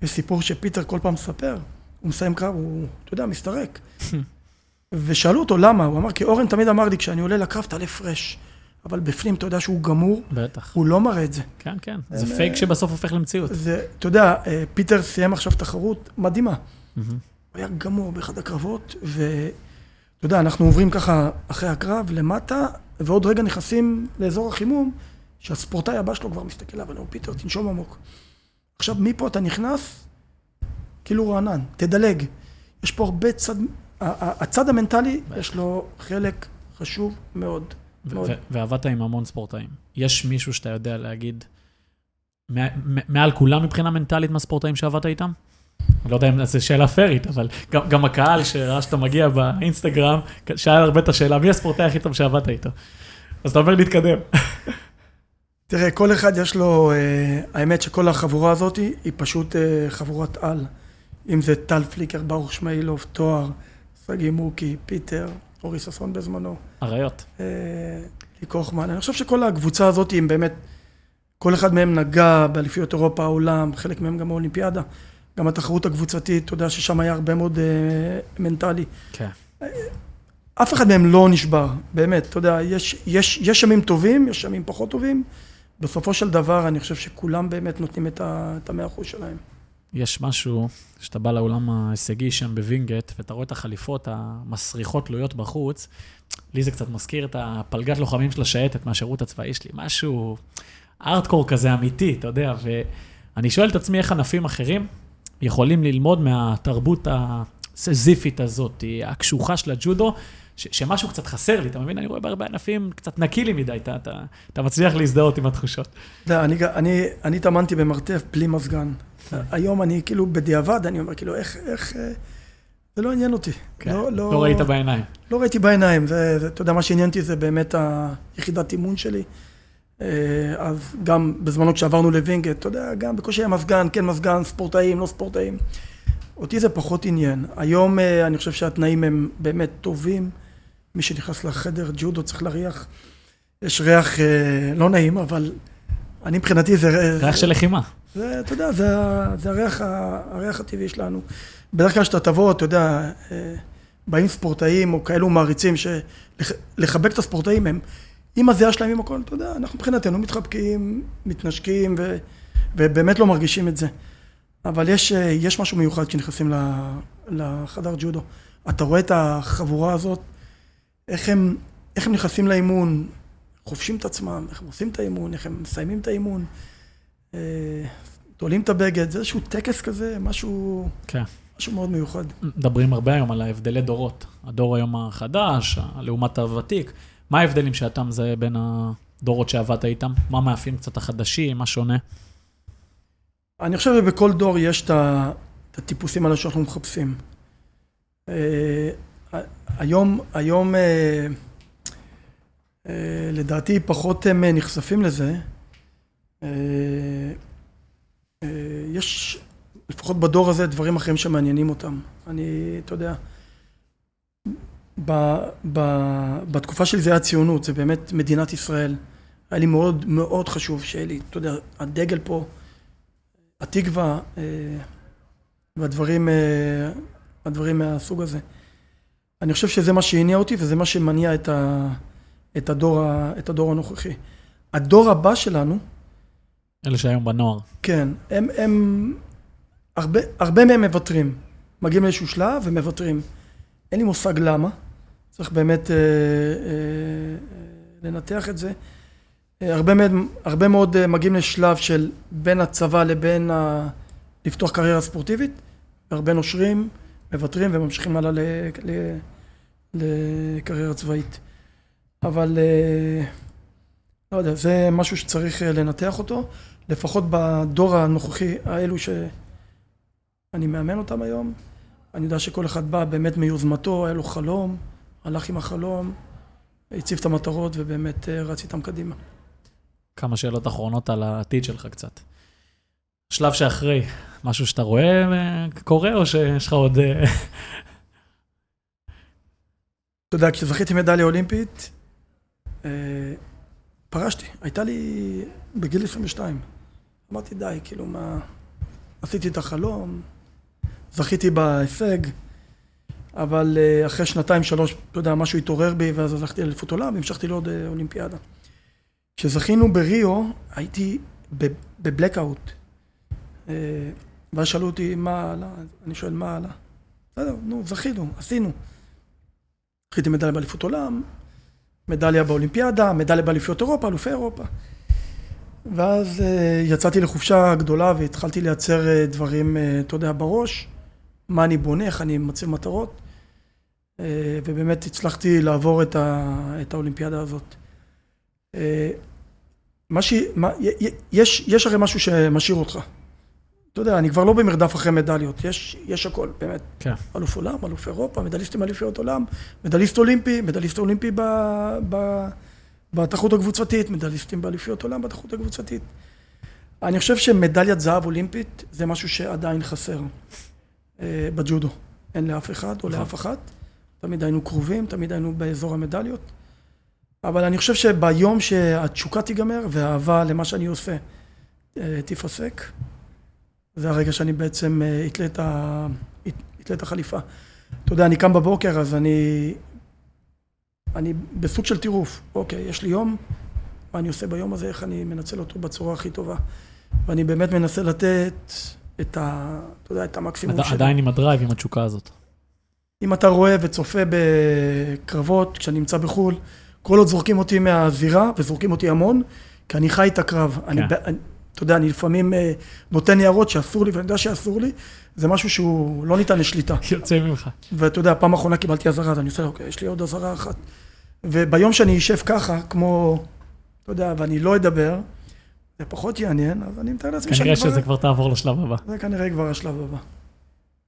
יש סיפור שפיטר כל פעם מספר, הוא מסיים קרב, הוא, אתה יודע, מסתרק. [LAUGHS] ושאלו אותו למה, הוא אמר, כי אורן תמיד אמר לי, כשאני עולה לקרב תעלה fresh. אבל בפנים אתה יודע שהוא גמור, בטח. הוא לא מראה את זה. כן, כן. זה פייק שבסוף הופך למציאות. זה, אתה יודע, פיטר סיים עכשיו תחרות מדהימה. הוא היה גמור באחד הקרבות, ואתה יודע, אנחנו עוברים ככה אחרי הקרב למטה, ועוד רגע נכנסים לאזור החימום, שהספורטאי הבא שלו כבר מסתכל עליו, ואומר, פיטר, תנשום עמוק. עכשיו, מפה אתה נכנס, כאילו רענן, תדלג. יש פה הרבה צד, הצד המנטלי, יש לו חלק חשוב מאוד. מאוד. ועבדת עם המון ספורטאים. יש מישהו שאתה יודע להגיד, מעל כולם מבחינה מנטלית מהספורטאים שעבדת איתם? אני לא יודע אם זו שאלה פיירית, אבל גם, גם הקהל שראה שאתה מגיע באינסטגרם, שאל הרבה את השאלה, מי הספורטאי הכי טוב שעבדת איתו? אז אתה אומר להתקדם. [LAUGHS] תראה, כל אחד יש לו, אה, האמת שכל החבורה הזאת היא פשוט אה, חבורת על. אם זה טל פליקר, ברוך שמאילוב, תואר, סגי מוקי, פיטר, אורי ששון בזמנו. אריות. אה, לי כוחמן. אני חושב שכל הקבוצה הזאת, הם באמת, כל אחד מהם נגע באליפיות אירופה, העולם, חלק מהם גם באולימפיאדה. גם התחרות הקבוצתית, אתה יודע ששם היה הרבה מאוד אה, מנטלי. כן. אף אחד מהם לא נשבר, באמת, אתה יודע, יש, יש, יש ימים טובים, יש ימים פחות טובים. בסופו של דבר, אני חושב שכולם באמת נותנים את המאה אחוז שלהם. יש משהו, שאתה בא לאולם ההישגי שם בווינגייט, ואתה רואה את החליפות המסריחות תלויות בחוץ, לי זה קצת מזכיר את הפלגת לוחמים של השייטת מהשירות הצבאי שלי, משהו ארטקור כזה אמיתי, אתה יודע, ואני שואל את עצמי איך ענפים אחרים יכולים ללמוד מהתרבות הסזיפית הזאת, הקשוחה של הג'ודו, ש- שמשהו קצת חסר לי, אתה מבין? אני רואה בהרבה ענפים קצת נקי לי מדי, אתה, אתה, אתה מצליח להזדהות עם התחושות. אתה יודע, אני, אני, אני התאמנתי במרתף בלי מזגן. היום אני כאילו בדיעבד, אני אומר, כאילו, איך, איך... אה, זה לא עניין אותי. כן, לא, לא, לא ראית בעיניים. לא ראיתי בעיניים, זה, זה, אתה יודע, מה שעניין אותי זה באמת היחידת אימון שלי. אה, אז גם בזמנו כשעברנו לווינגייט, אתה יודע, גם בקושי היה מזגן, כן מזגן, ספורטאים, לא ספורטאים. אותי זה פחות עניין. היום אה, אני חושב שהתנאים הם באמת טובים. מי שנכנס לחדר ג'ודו צריך להריח. יש ריח לא נעים, אבל אני מבחינתי זה... ריח של לחימה. זה, אתה יודע, זה, זה הריח, הריח הטבעי שלנו. בדרך כלל כשאתה תבוא, אתה יודע, אה, באים ספורטאים או כאלו מעריצים, שלחבק את הספורטאים הם, עם הזיעה שלהם, עם הכל, אתה יודע, אנחנו מבחינתנו מתחבקים, מתנשקים, ו, ובאמת לא מרגישים את זה. אבל יש, אה, יש משהו מיוחד כשנכנסים לחדר ג'ודו. אתה רואה את החבורה הזאת, איך הם, איך הם נכנסים לאימון, חופשים את עצמם, איך הם עושים את האימון, איך הם מסיימים את האימון. אה, תולים את הבגד, זה איזשהו טקס כזה, משהו, כן. משהו מאוד מיוחד. מדברים הרבה היום על ההבדלי דורות. הדור היום החדש, לעומת הוותיק. מה ההבדלים שאתה מזהה בין הדורות שעבדת איתם? מה מאפיין קצת החדשים? מה שונה? אני חושב שבכל דור יש את הטיפוסים האלה שאנחנו מחפשים. אה, היום, היום אה, לדעתי פחות הם נחשפים לזה. אה, אה, יש, לפחות בדור הזה, דברים אחרים שמעניינים אותם. אני, אתה יודע, ב, ב, בתקופה שלי זה היה ציונות, זה באמת מדינת ישראל. היה לי מאוד מאוד חשוב שיהיה לי, אתה יודע, הדגל פה, התקווה, אה, והדברים, הדברים מהסוג הזה. אני חושב שזה מה שהניע אותי וזה מה שמניע את, ה, את, הדור, את הדור הנוכחי. הדור הבא שלנו, אלה שהיום בנוער. כן, הם, הם הרבה, הרבה מהם מוותרים. מגיעים לאיזשהו שלב ומוותרים. אין לי מושג למה, צריך באמת אה, אה, לנתח את זה. אה, הרבה, מאוד, הרבה מאוד אה, מגיעים לשלב של בין הצבא לבין ה... לפתוח קריירה ספורטיבית, והרבה נושרים, מוותרים וממשיכים הלאה ל... ל... לקריירה צבאית. אבל אה, לא יודע, זה משהו שצריך לנתח אותו, לפחות בדור הנוכחי, האלו שאני מאמן אותם היום. אני יודע שכל אחד בא באמת מיוזמתו, היה לו חלום, הלך עם החלום, הציב את המטרות ובאמת אה, רץ איתם קדימה. כמה שאלות אחרונות על העתיד שלך קצת. שלב שאחרי, משהו שאתה רואה קורה, או שיש לך עוד... [LAUGHS] אתה יודע, כשזכיתי מדליה אולימפית, פרשתי. הייתה לי בגיל 22. אמרתי, די, כאילו, מה... עשיתי את החלום, זכיתי בהישג, אבל אה, אחרי שנתיים, שלוש, אתה יודע, משהו התעורר בי, ואז הלכתי לאליפות עולם והמשכתי לעוד אה, אולימפיאדה. כשזכינו בריו, הייתי בבלקאוט. אה, ואז שאלו אותי, מה הלאה? אני שואל, מה הלאה? בסדר, נו, זכינו, עשינו. זכיתי מדליה באליפות עולם, מדליה באולימפיאדה, מדליה באליפיות אירופה, אלופי אירופה. ואז יצאתי לחופשה גדולה והתחלתי לייצר דברים, אתה יודע, בראש, מה אני בונה, איך אני מציב מטרות, ובאמת הצלחתי לעבור את, ה, את האולימפיאדה הזאת. Uh, מה ש... מה, יש, יש הרי משהו שמשאיר אותך. אתה יודע, אני כבר לא במרדף אחרי מדליות, יש, יש הכל, באמת. כן. אלוף עולם, אלוף אירופה, מדליסטים אליפיות עולם, מדליסט אולימפי, מדליסט אולימפי ב, ב, בתחרות הקבוצתית, מדליסטים באליפיות עולם בתחרות הקבוצתית. אני חושב שמדליית זהב אולימפית זה משהו שעדיין חסר אה, בג'ודו. אין לאף אחד או לאף אחת. תמיד היינו קרובים, תמיד היינו באזור המדליות. אבל אני חושב שביום שהתשוקה תיגמר והאהבה למה שאני עושה אה, תיפסק, זה הרגע שאני בעצם אה, אתלה את, ה... אתלה את החליפה. אתה יודע, אני קם בבוקר, אז אני... אני בסוג של טירוף. אוקיי, יש לי יום, מה אני עושה ביום הזה, איך אני מנצל אותו בצורה הכי טובה. ואני באמת מנסה לתת את ה... אתה יודע, את המקסימום שלי. עדיין עם הדרייב, עם התשוקה הזאת. אם אתה רואה וצופה בקרבות, כשאני נמצא בחו"ל, כל עוד זורקים אותי מהזירה, וזורקים אותי המון, כי אני חי את הקרב. כן. אני, אתה יודע, אני לפעמים אה, נותן ניירות שאסור לי, ואני יודע שאסור לי, זה משהו שהוא לא ניתן לשליטה. יוצא ממך. ואתה יודע, פעם אחרונה קיבלתי אזהרה, אז אני עושה, אוקיי, יש לי עוד אזהרה אחת. וביום שאני אשב ככה, כמו, אתה יודע, ואני לא אדבר, זה פחות יעניין, אז אני מתאר לעצמי שאני כבר... כנראה שזה כבר תעבור לשלב הבא. זה כנראה כבר השלב הבא.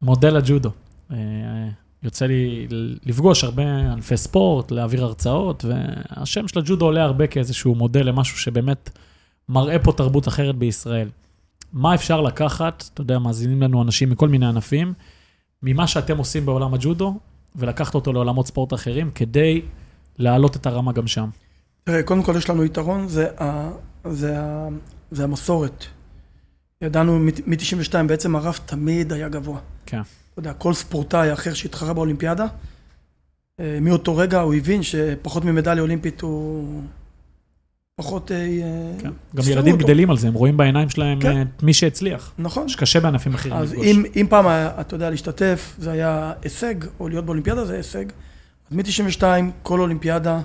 מודל הג'ודו. יוצא לי לפגוש הרבה ענפי ספורט, להעביר הרצאות, והשם של הג'ודו עולה הרבה כאיזשהו מודל למשהו שבאמת מראה פה תרבות אחרת בישראל. מה אפשר לקחת, אתה יודע, מאזינים לנו אנשים מכל מיני ענפים, ממה שאתם עושים בעולם הג'ודו, ולקחת אותו לעולמות ספורט אחרים, כדי להעלות את הרמה גם שם. תראה, קודם כל יש לנו יתרון, זה, ה, זה, ה, זה המסורת. ידענו מ-92, בעצם הרף תמיד היה גבוה. כן. אתה יודע, כל ספורטאי אחר שהתחרה באולימפיאדה, אה, מאותו רגע הוא הבין שפחות ממדליה אולימפית הוא... פחות... אה, כן. גם ילדים אותו. גדלים על זה, הם רואים בעיניים שלהם כן. את מי שהצליח. נכון. שקשה בענפים אחרים אז אם, אם פעם, אתה יודע, להשתתף, זה היה הישג, או להיות באולימפיאדה זה הישג, אז מ-92, כל אולימפיאדה,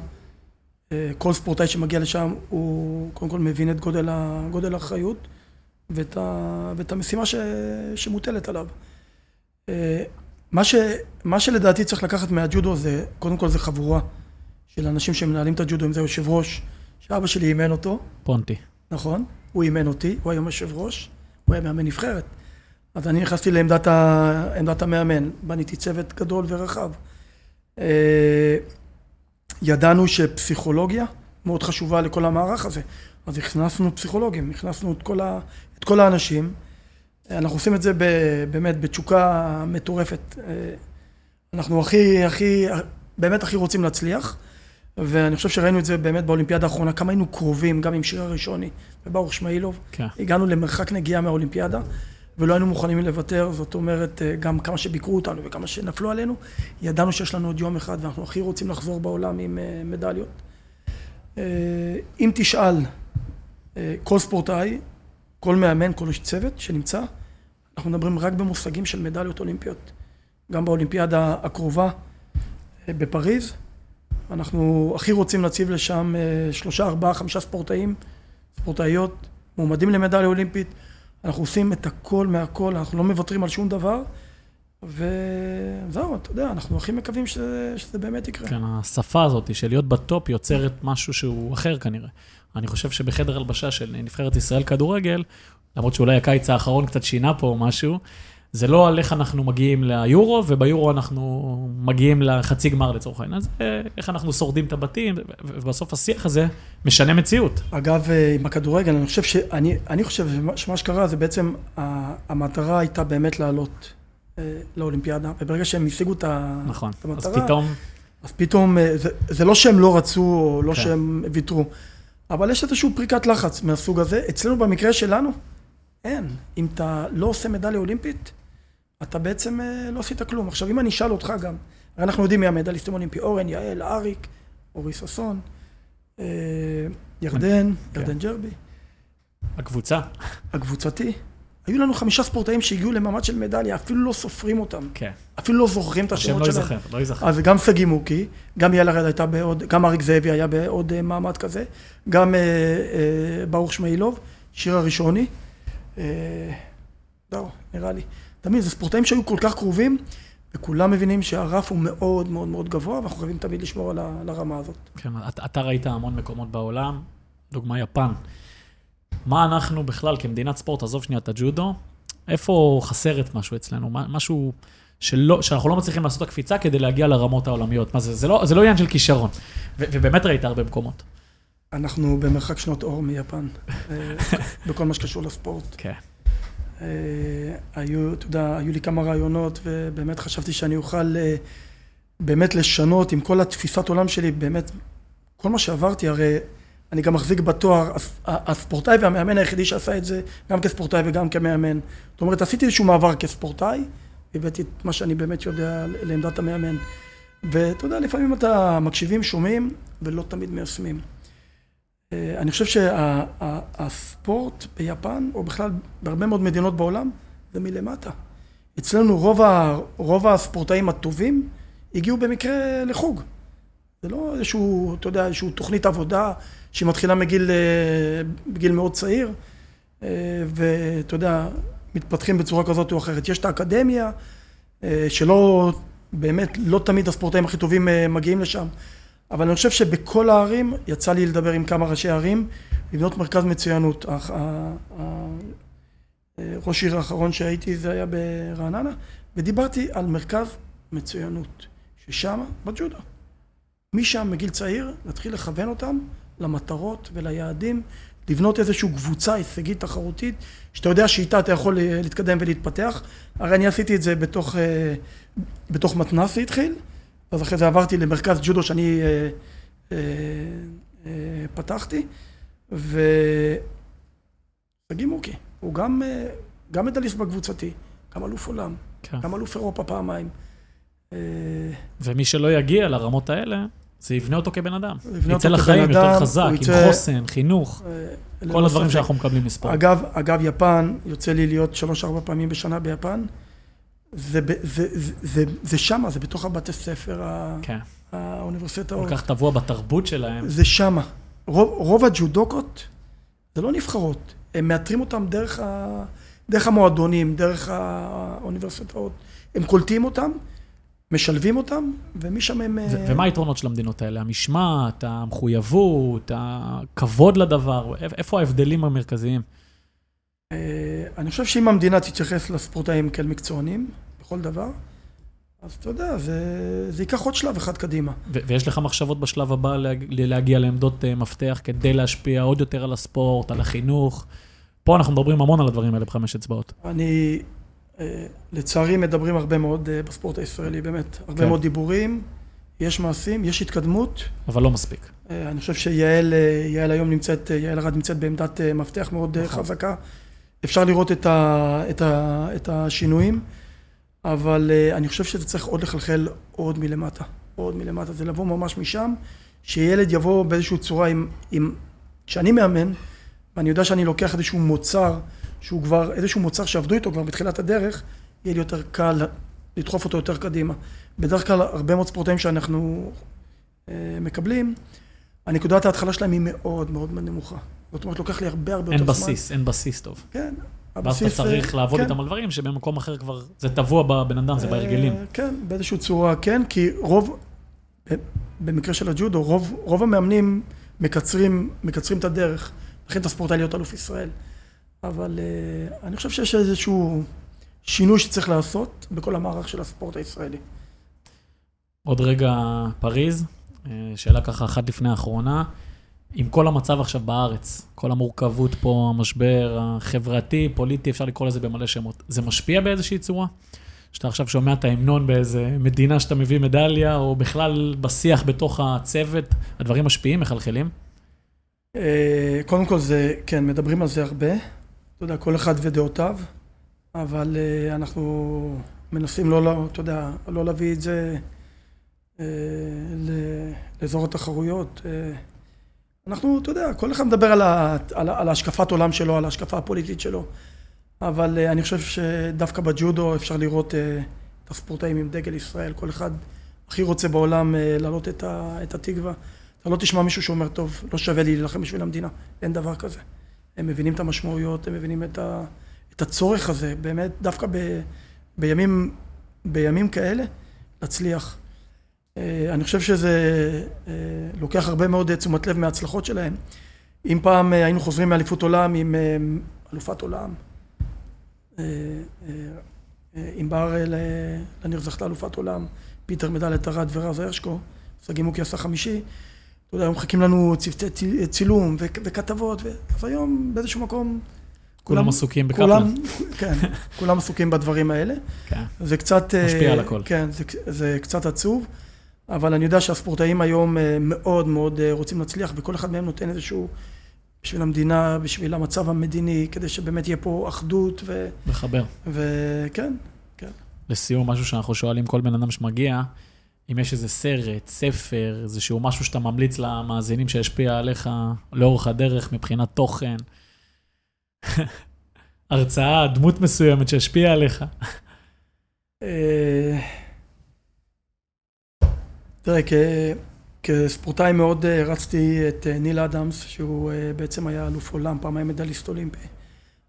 אה, כל ספורטאי שמגיע לשם, הוא קודם כל מבין את גודל האחריות ואת, ה, ואת המשימה ש, שמוטלת עליו. אה, מה, ש, מה שלדעתי צריך לקחת מהג'ודו זה, קודם כל זה חבורה של אנשים שמנהלים את הג'ודו, אם זה יושב ראש, שאבא שלי אימן אותו. פונטי. נכון, הוא אימן אותי, הוא היום יושב ראש, הוא היה מאמן נבחרת. אז אני נכנסתי לעמדת ה... המאמן, בניתי צוות גדול ורחב. אה, ידענו שפסיכולוגיה מאוד חשובה לכל המערך הזה, אז הכנסנו פסיכולוגים, הכנסנו את כל, ה... את כל האנשים. אנחנו עושים את זה ב... באמת בתשוקה מטורפת. אה, אנחנו הכי, הכי, באמת הכי רוצים להצליח. ואני חושב שראינו את זה באמת באולימפיאדה האחרונה, כמה היינו קרובים, גם עם שיר הראשוני וברוך שמאילוב. כן. הגענו למרחק נגיעה מהאולימפיאדה, ולא היינו מוכנים לוותר, זאת אומרת, אה, גם כמה שביקרו אותנו וכמה שנפלו עלינו, ידענו שיש לנו עוד יום אחד, ואנחנו הכי רוצים לחזור בעולם עם אה, מדליות. אם תשאל כל ספורטאי, כל מאמן, כל איש צוות שנמצא, אנחנו מדברים רק במושגים של מדליות אולימפיות. גם באולימפיאדה הקרובה אה, בפריז, אנחנו הכי רוצים להציב לשם אה, שלושה, ארבעה, חמישה ספורטאים, ספורטאיות, מועמדים למדליה אולימפית. אנחנו עושים את הכל מהכל, אנחנו לא מוותרים על שום דבר. וזהו, אתה יודע, אנחנו הכי מקווים שזה, שזה באמת יקרה. כן, השפה הזאת של להיות בטופ יוצרת משהו שהוא אחר כנראה. אני חושב שבחדר הלבשה של נבחרת ישראל כדורגל, למרות שאולי הקיץ האחרון קצת שינה פה משהו, זה לא על איך אנחנו מגיעים ליורו, וביורו אנחנו מגיעים לחצי גמר לצורך העניין. זה איך אנחנו שורדים את הבתים, ובסוף השיח הזה משנה מציאות. אגב, אה, עם הכדורגל, אני חושב שאני אני חושב שמה שקרה זה בעצם, המטרה הייתה באמת לעלות אה, לאולימפיאדה, וברגע שהם השיגו את המטרה... נכון, אז פתאום... אז פתאום, אה, זה, זה לא שהם לא רצו, או לא כן. שהם ויתרו, אבל יש איזושהי פריקת לחץ מהסוג הזה. אצלנו במקרה שלנו, אין. אם אתה לא עושה מדליה אולימפית, אתה בעצם אה, לא עשית כלום. עכשיו, אם אני אשאל אותך גם, הרי אנחנו יודעים מי המדליסטים האולימפי, אורן, יעל, אריק, אורי ששון, אה, ירדן, כן. ירדן ג'רבי. הקבוצה. הקבוצתי. היו לנו חמישה ספורטאים שהגיעו למעמד של מדליה, אפילו לא סופרים אותם. כן. אפילו לא זוכרים את השמות שלהם. השם לא ייזכר, לא ייזכר. אז גם סגי מוקי, גם יאל הרד הייתה בעוד, גם אריק זאבי היה בעוד אה, מעמד כזה, גם אה, אה, ברוך שמעילוב, שיר הראשוני. אה, זהו, נראה לי. תמיד, זה ספורטאים שהיו כל כך קרובים, וכולם מבינים שהרף הוא מאוד מאוד מאוד גבוה, ואנחנו חייבים תמיד לשמור על, הרמה הזאת. כן, אתה, אתה ראית המון מקומות בעולם, דוגמה יפן. מה אנחנו בכלל כמדינת ספורט, עזוב שנייה את הג'ודו, איפה חסרת משהו אצלנו? משהו שלא, שאנחנו לא מצליחים לעשות את הקפיצה כדי להגיע לרמות העולמיות. מה זה? זה לא, זה לא עניין של כישרון. ו, ובאמת ראית הרבה מקומות. אנחנו במרחק שנות אור מיפן, אה, [LAUGHS] בכל מה שקשור לספורט. כן. אה, היו, אתה יודע, היו לי כמה רעיונות, ובאמת חשבתי שאני אוכל אה, באמת לשנות עם כל התפיסת עולם שלי, באמת, כל מה שעברתי, הרי אני גם מחזיק בתואר הספורטאי והמאמן היחידי שעשה את זה, גם כספורטאי וגם כמאמן. זאת אומרת, עשיתי איזשהו מעבר כספורטאי, והבאתי את מה שאני באמת יודע לעמדת המאמן. ואתה יודע, לפעמים אתה מקשיבים, שומעים, ולא תמיד מיישמים. אה, אני חושב שהספורט ביפן, או בכלל בהרבה מאוד מדינות בעולם, זה מלמטה. אצלנו רוב, ה, רוב הספורטאים הטובים הגיעו במקרה לחוג. זה לא איזשהו, אתה יודע, איזשהו תוכנית עבודה שהיא מתחילה מגיל, אה, בגיל מאוד צעיר, אה, ואתה יודע, מתפתחים בצורה כזאת או אחרת. יש את האקדמיה, שלא, באמת, לא תמיד הספורטאים הכי טובים מגיעים לשם. אבל אני חושב שבכל הערים, יצא לי לדבר עם כמה ראשי ערים, לבנות מרכז מצוינות. ראש עיר האחרון שהייתי זה היה ברעננה, ודיברתי על מרכז מצוינות, ששם, בג'ודו. משם, מגיל צעיר, נתחיל לכוון אותם למטרות וליעדים, לבנות איזושהי קבוצה הישגית תחרותית, שאתה יודע שאיתה אתה יכול להתקדם ולהתפתח. הרי אני עשיתי את זה בתוך, אה, בתוך מתנ"ס זה התחיל, אז אחרי זה עברתי למרכז ג'ודו שאני אה, אה, אה, פתחתי, ושגיא מוקי, הוא גם, אה, גם מדליסט בקבוצתי, גם אלוף עולם, כן. גם אלוף אירופה פעמיים. אה, ומי שלא יגיע לרמות האלה, זה יבנה אותו כבן אדם. יצא לחיים יותר חזק, עם יצא, חוסן, חינוך, אה, כל הדברים ספק. שאנחנו מקבלים מספר. אגב, אגב, יפן, יוצא לי להיות שלוש-ארבע פעמים בשנה ביפן. זה, זה, זה, זה, זה שמה, זה בתוך הבתי ספר, כן. האוניברסיטאות. כל כך טבוע בתרבות שלהם. זה שמה. רוב, רוב הג'ודוקות זה לא נבחרות, הם מאתרים אותם דרך, ה, דרך המועדונים, דרך האוניברסיטאות. הם קולטים אותם, משלבים אותם, ומשם הם... ו- ומה היתרונות של המדינות האלה? המשמעת, המחויבות, הכבוד לדבר, איפה ההבדלים המרכזיים? אה, אני חושב שאם המדינה תתייחס לספורטאים כאל מקצוענים, בכל דבר, אז אתה יודע, זה, זה ייקח עוד שלב אחד קדימה. ו- ויש לך מחשבות בשלב הבא להג- להגיע לעמדות uh, מפתח כדי להשפיע עוד יותר על הספורט, על החינוך? פה אנחנו מדברים המון על הדברים האלה בחמש אצבעות. אני, לצערי, מדברים הרבה מאוד uh, בספורט הישראלי, באמת. הרבה כן. מאוד דיבורים, יש מעשים, יש התקדמות. אבל לא מספיק. Uh, אני חושב שיעל יעל היום נמצאת, יעל ארד נמצאת בעמדת מפתח מאוד נכון. חזקה. אפשר לראות את, ה, את, ה, את השינויים, אבל אני חושב שזה צריך עוד לחלחל עוד מלמטה. עוד מלמטה. זה לבוא ממש משם, שילד יבוא באיזושהי צורה עם... עם כשאני מאמן, ואני יודע שאני לוקח איזשהו מוצר, שהוא כבר, איזשהו מוצר שעבדו איתו כבר בתחילת הדרך, יהיה לי יותר קל לדחוף אותו יותר קדימה. בדרך כלל, הרבה מאוד ספורטאים שאנחנו אה, מקבלים, הנקודת ההתחלה שלהם היא מאוד מאוד נמוכה. זאת אומרת, לוקח לי הרבה הרבה אין יותר זמן. בסיס, אין בסיס טוב. כן. ואז הבסיס, אתה צריך אה, לעבוד כן. איתם על דברים שבמקום אחר כבר, זה טבוע בבן אדם, זה בהרגלים. אה, כן, באיזושהי צורה כן, כי רוב, במקרה של הג'ודו, רוב, רוב המאמנים מקצרים, מקצרים את הדרך, לכן את הספורטאי להיות אלוף ישראל. אבל אה, אני חושב שיש איזשהו שינוי שצריך לעשות בכל המערך של הספורט הישראלי. עוד רגע פריז, אה, שאלה ככה אחת לפני האחרונה. עם כל המצב עכשיו בארץ, כל המורכבות פה, המשבר החברתי, פוליטי, אפשר לקרוא לזה במלא שמות, זה משפיע באיזושהי צורה? שאתה עכשיו שומע את ההמנון באיזה מדינה שאתה מביא מדליה, או בכלל בשיח בתוך הצוות, הדברים משפיעים, מחלחלים? אה, קודם כל זה, כן, מדברים על זה הרבה. אתה יודע, כל אחד ודעותיו, אבל אה, אנחנו מנסים לא, אתה יודע, לא להביא את זה אה, לאזור התחרויות. אה, אנחנו, אתה יודע, כל אחד מדבר על, ה, על, על ההשקפת עולם שלו, על ההשקפה הפוליטית שלו, אבל אני חושב שדווקא בג'ודו אפשר לראות את הספורטאים עם דגל ישראל, כל אחד הכי רוצה בעולם להעלות את, את התקווה. אתה לא תשמע מישהו שאומר, טוב, לא שווה לי להילחם בשביל המדינה. אין דבר כזה. הם מבינים את המשמעויות, הם מבינים את, ה, את הצורך הזה, באמת, דווקא ב, בימים, בימים כאלה, להצליח. אה, אני חושב שזה אה, לוקח הרבה מאוד תשומת לב מההצלחות שלהם. אם פעם אה, היינו חוזרים מאליפות עולם עם אה, אלופת עולם, אה, אה, אה, ענבר אה, לניר זכתה אלופת עולם, פיטר מדליית ארד ורז הרשקו, שגיא מוקי עשה חמישי. אתה יודע, היום מחכים לנו צוותי ציל- צילום וכתבות, אז היום באיזשהו מקום... כולם עסוקים בקפלן. כן, כולם עסוקים בדברים האלה. כן. זה קצת... אה, משפיע על הכל. כן, זה, זה קצת עצוב, אבל אני יודע שהספורטאים היום אה, מאוד מאוד אה, רוצים להצליח, וכל אחד מהם נותן איזשהו... בשביל המדינה, בשביל המצב המדיני, כדי שבאמת יהיה פה אחדות, ו- לחבר. וכן, לסיום, משהו שאנחנו שואלים כל בן אדם שמגיע, אם יש איזה סרט, ספר, איזשהו משהו שאתה ממליץ למאזינים שישפיע עליך לאורך הדרך מבחינת תוכן, [LAUGHS] הרצאה, דמות מסוימת שהשפיעה עליך. אה, תראה, כספורטאי מאוד אה, רצתי את אה, ניל אדמס, שהוא אה, בעצם היה אלוף עולם, פעמיים מדליסט אולימפי.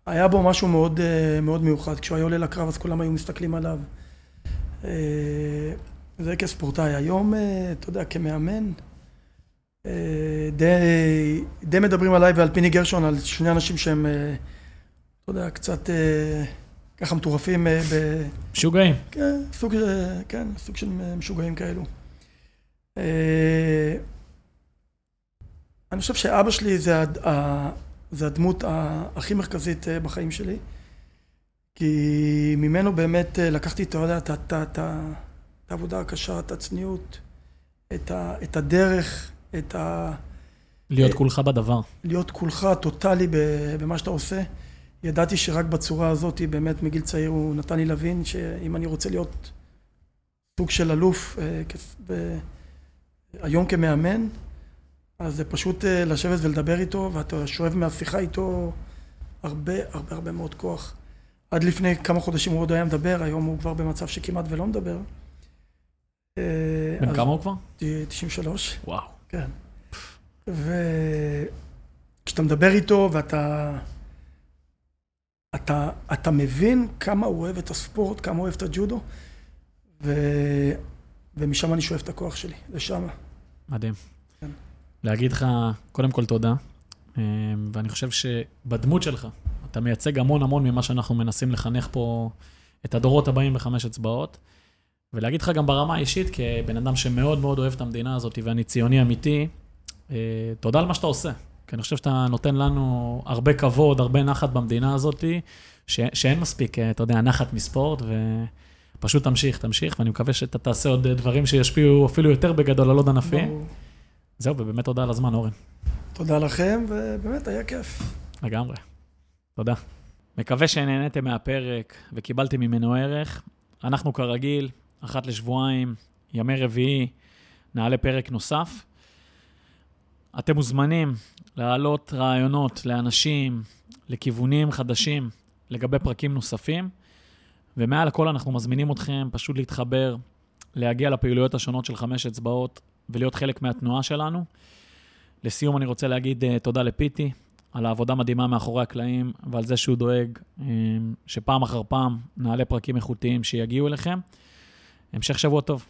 היה בו משהו מאוד, אה, מאוד מיוחד. כשהוא היה עולה לקרב אז כולם היו מסתכלים עליו. זה כספורטאי. היום, אה, אתה יודע, כמאמן, אה, די, די מדברים עליי ועל פיני גרשון, על שני אנשים שהם, אה, אתה יודע, קצת ככה מטורפים ב... משוגעים. כן, סוג, כן, סוג של משוגעים כאלו. אני חושב שאבא שלי זה, הד- זה הדמות הכי מרכזית בחיים שלי, כי ממנו באמת לקחתי, אתה יודע, את ה- את העבודה הקשה, את הצניעות, את, ה, את הדרך, את ה... להיות אה, כולך בדבר. להיות כולך טוטאלי במה שאתה עושה. ידעתי שרק בצורה הזאת, באמת מגיל צעיר הוא נתן לי להבין שאם אני רוצה להיות סוג של אלוף אה, היום כמאמן, אז זה פשוט אה, לשבת ולדבר איתו, ואתה שואב מהשיחה איתו הרבה הרבה הרבה מאוד כוח. עד לפני כמה חודשים הוא עוד היה מדבר, היום הוא כבר במצב שכמעט ולא מדבר. אה, בן כמה הוא כבר? 93. וואו. כן. וכשאתה מדבר איתו ואתה... אתה, אתה מבין כמה הוא אוהב את הספורט, כמה הוא אוהב את הג'ודו, ו... ומשם אני שואב את הכוח שלי, לשם. מדהים. כן. להגיד לך, קודם כל תודה, אה, ואני חושב שבדמות שלך, אתה מייצג המון המון ממה שאנחנו מנסים לחנך פה את הדורות הבאים בחמש אצבעות. ולהגיד לך גם ברמה האישית, כבן אדם שמאוד מאוד אוהב את המדינה הזאת, ואני ציוני אמיתי, אה, תודה על מה שאתה עושה. כי אני חושב שאתה נותן לנו הרבה כבוד, הרבה נחת במדינה הזאת, ש- שאין מספיק, אה, אתה יודע, נחת מספורט, ופשוט תמשיך, תמשיך, ואני מקווה שאתה תעשה עוד דברים שישפיעו אפילו יותר בגדול על עוד ענפים. ברור. זהו, ובאמת תודה על הזמן, אורן. תודה לכם, ובאמת היה כיף. לגמרי. תודה. מקווה שנהניתם מהפרק וקיבלתם ממנו ערך. אנחנו כרגיל, אחת לשבועיים, ימי רביעי, נעלה פרק נוסף. אתם מוזמנים להעלות רעיונות לאנשים, לכיוונים חדשים, לגבי פרקים נוספים, ומעל הכל אנחנו מזמינים אתכם פשוט להתחבר, להגיע לפעילויות השונות של חמש אצבעות ולהיות חלק מהתנועה שלנו. לסיום אני רוצה להגיד uh, תודה לפיטי על העבודה מדהימה מאחורי הקלעים ועל זה שהוא דואג um, שפעם אחר פעם נעלה פרקים איכותיים שיגיעו אליכם. המשך שבוע טוב.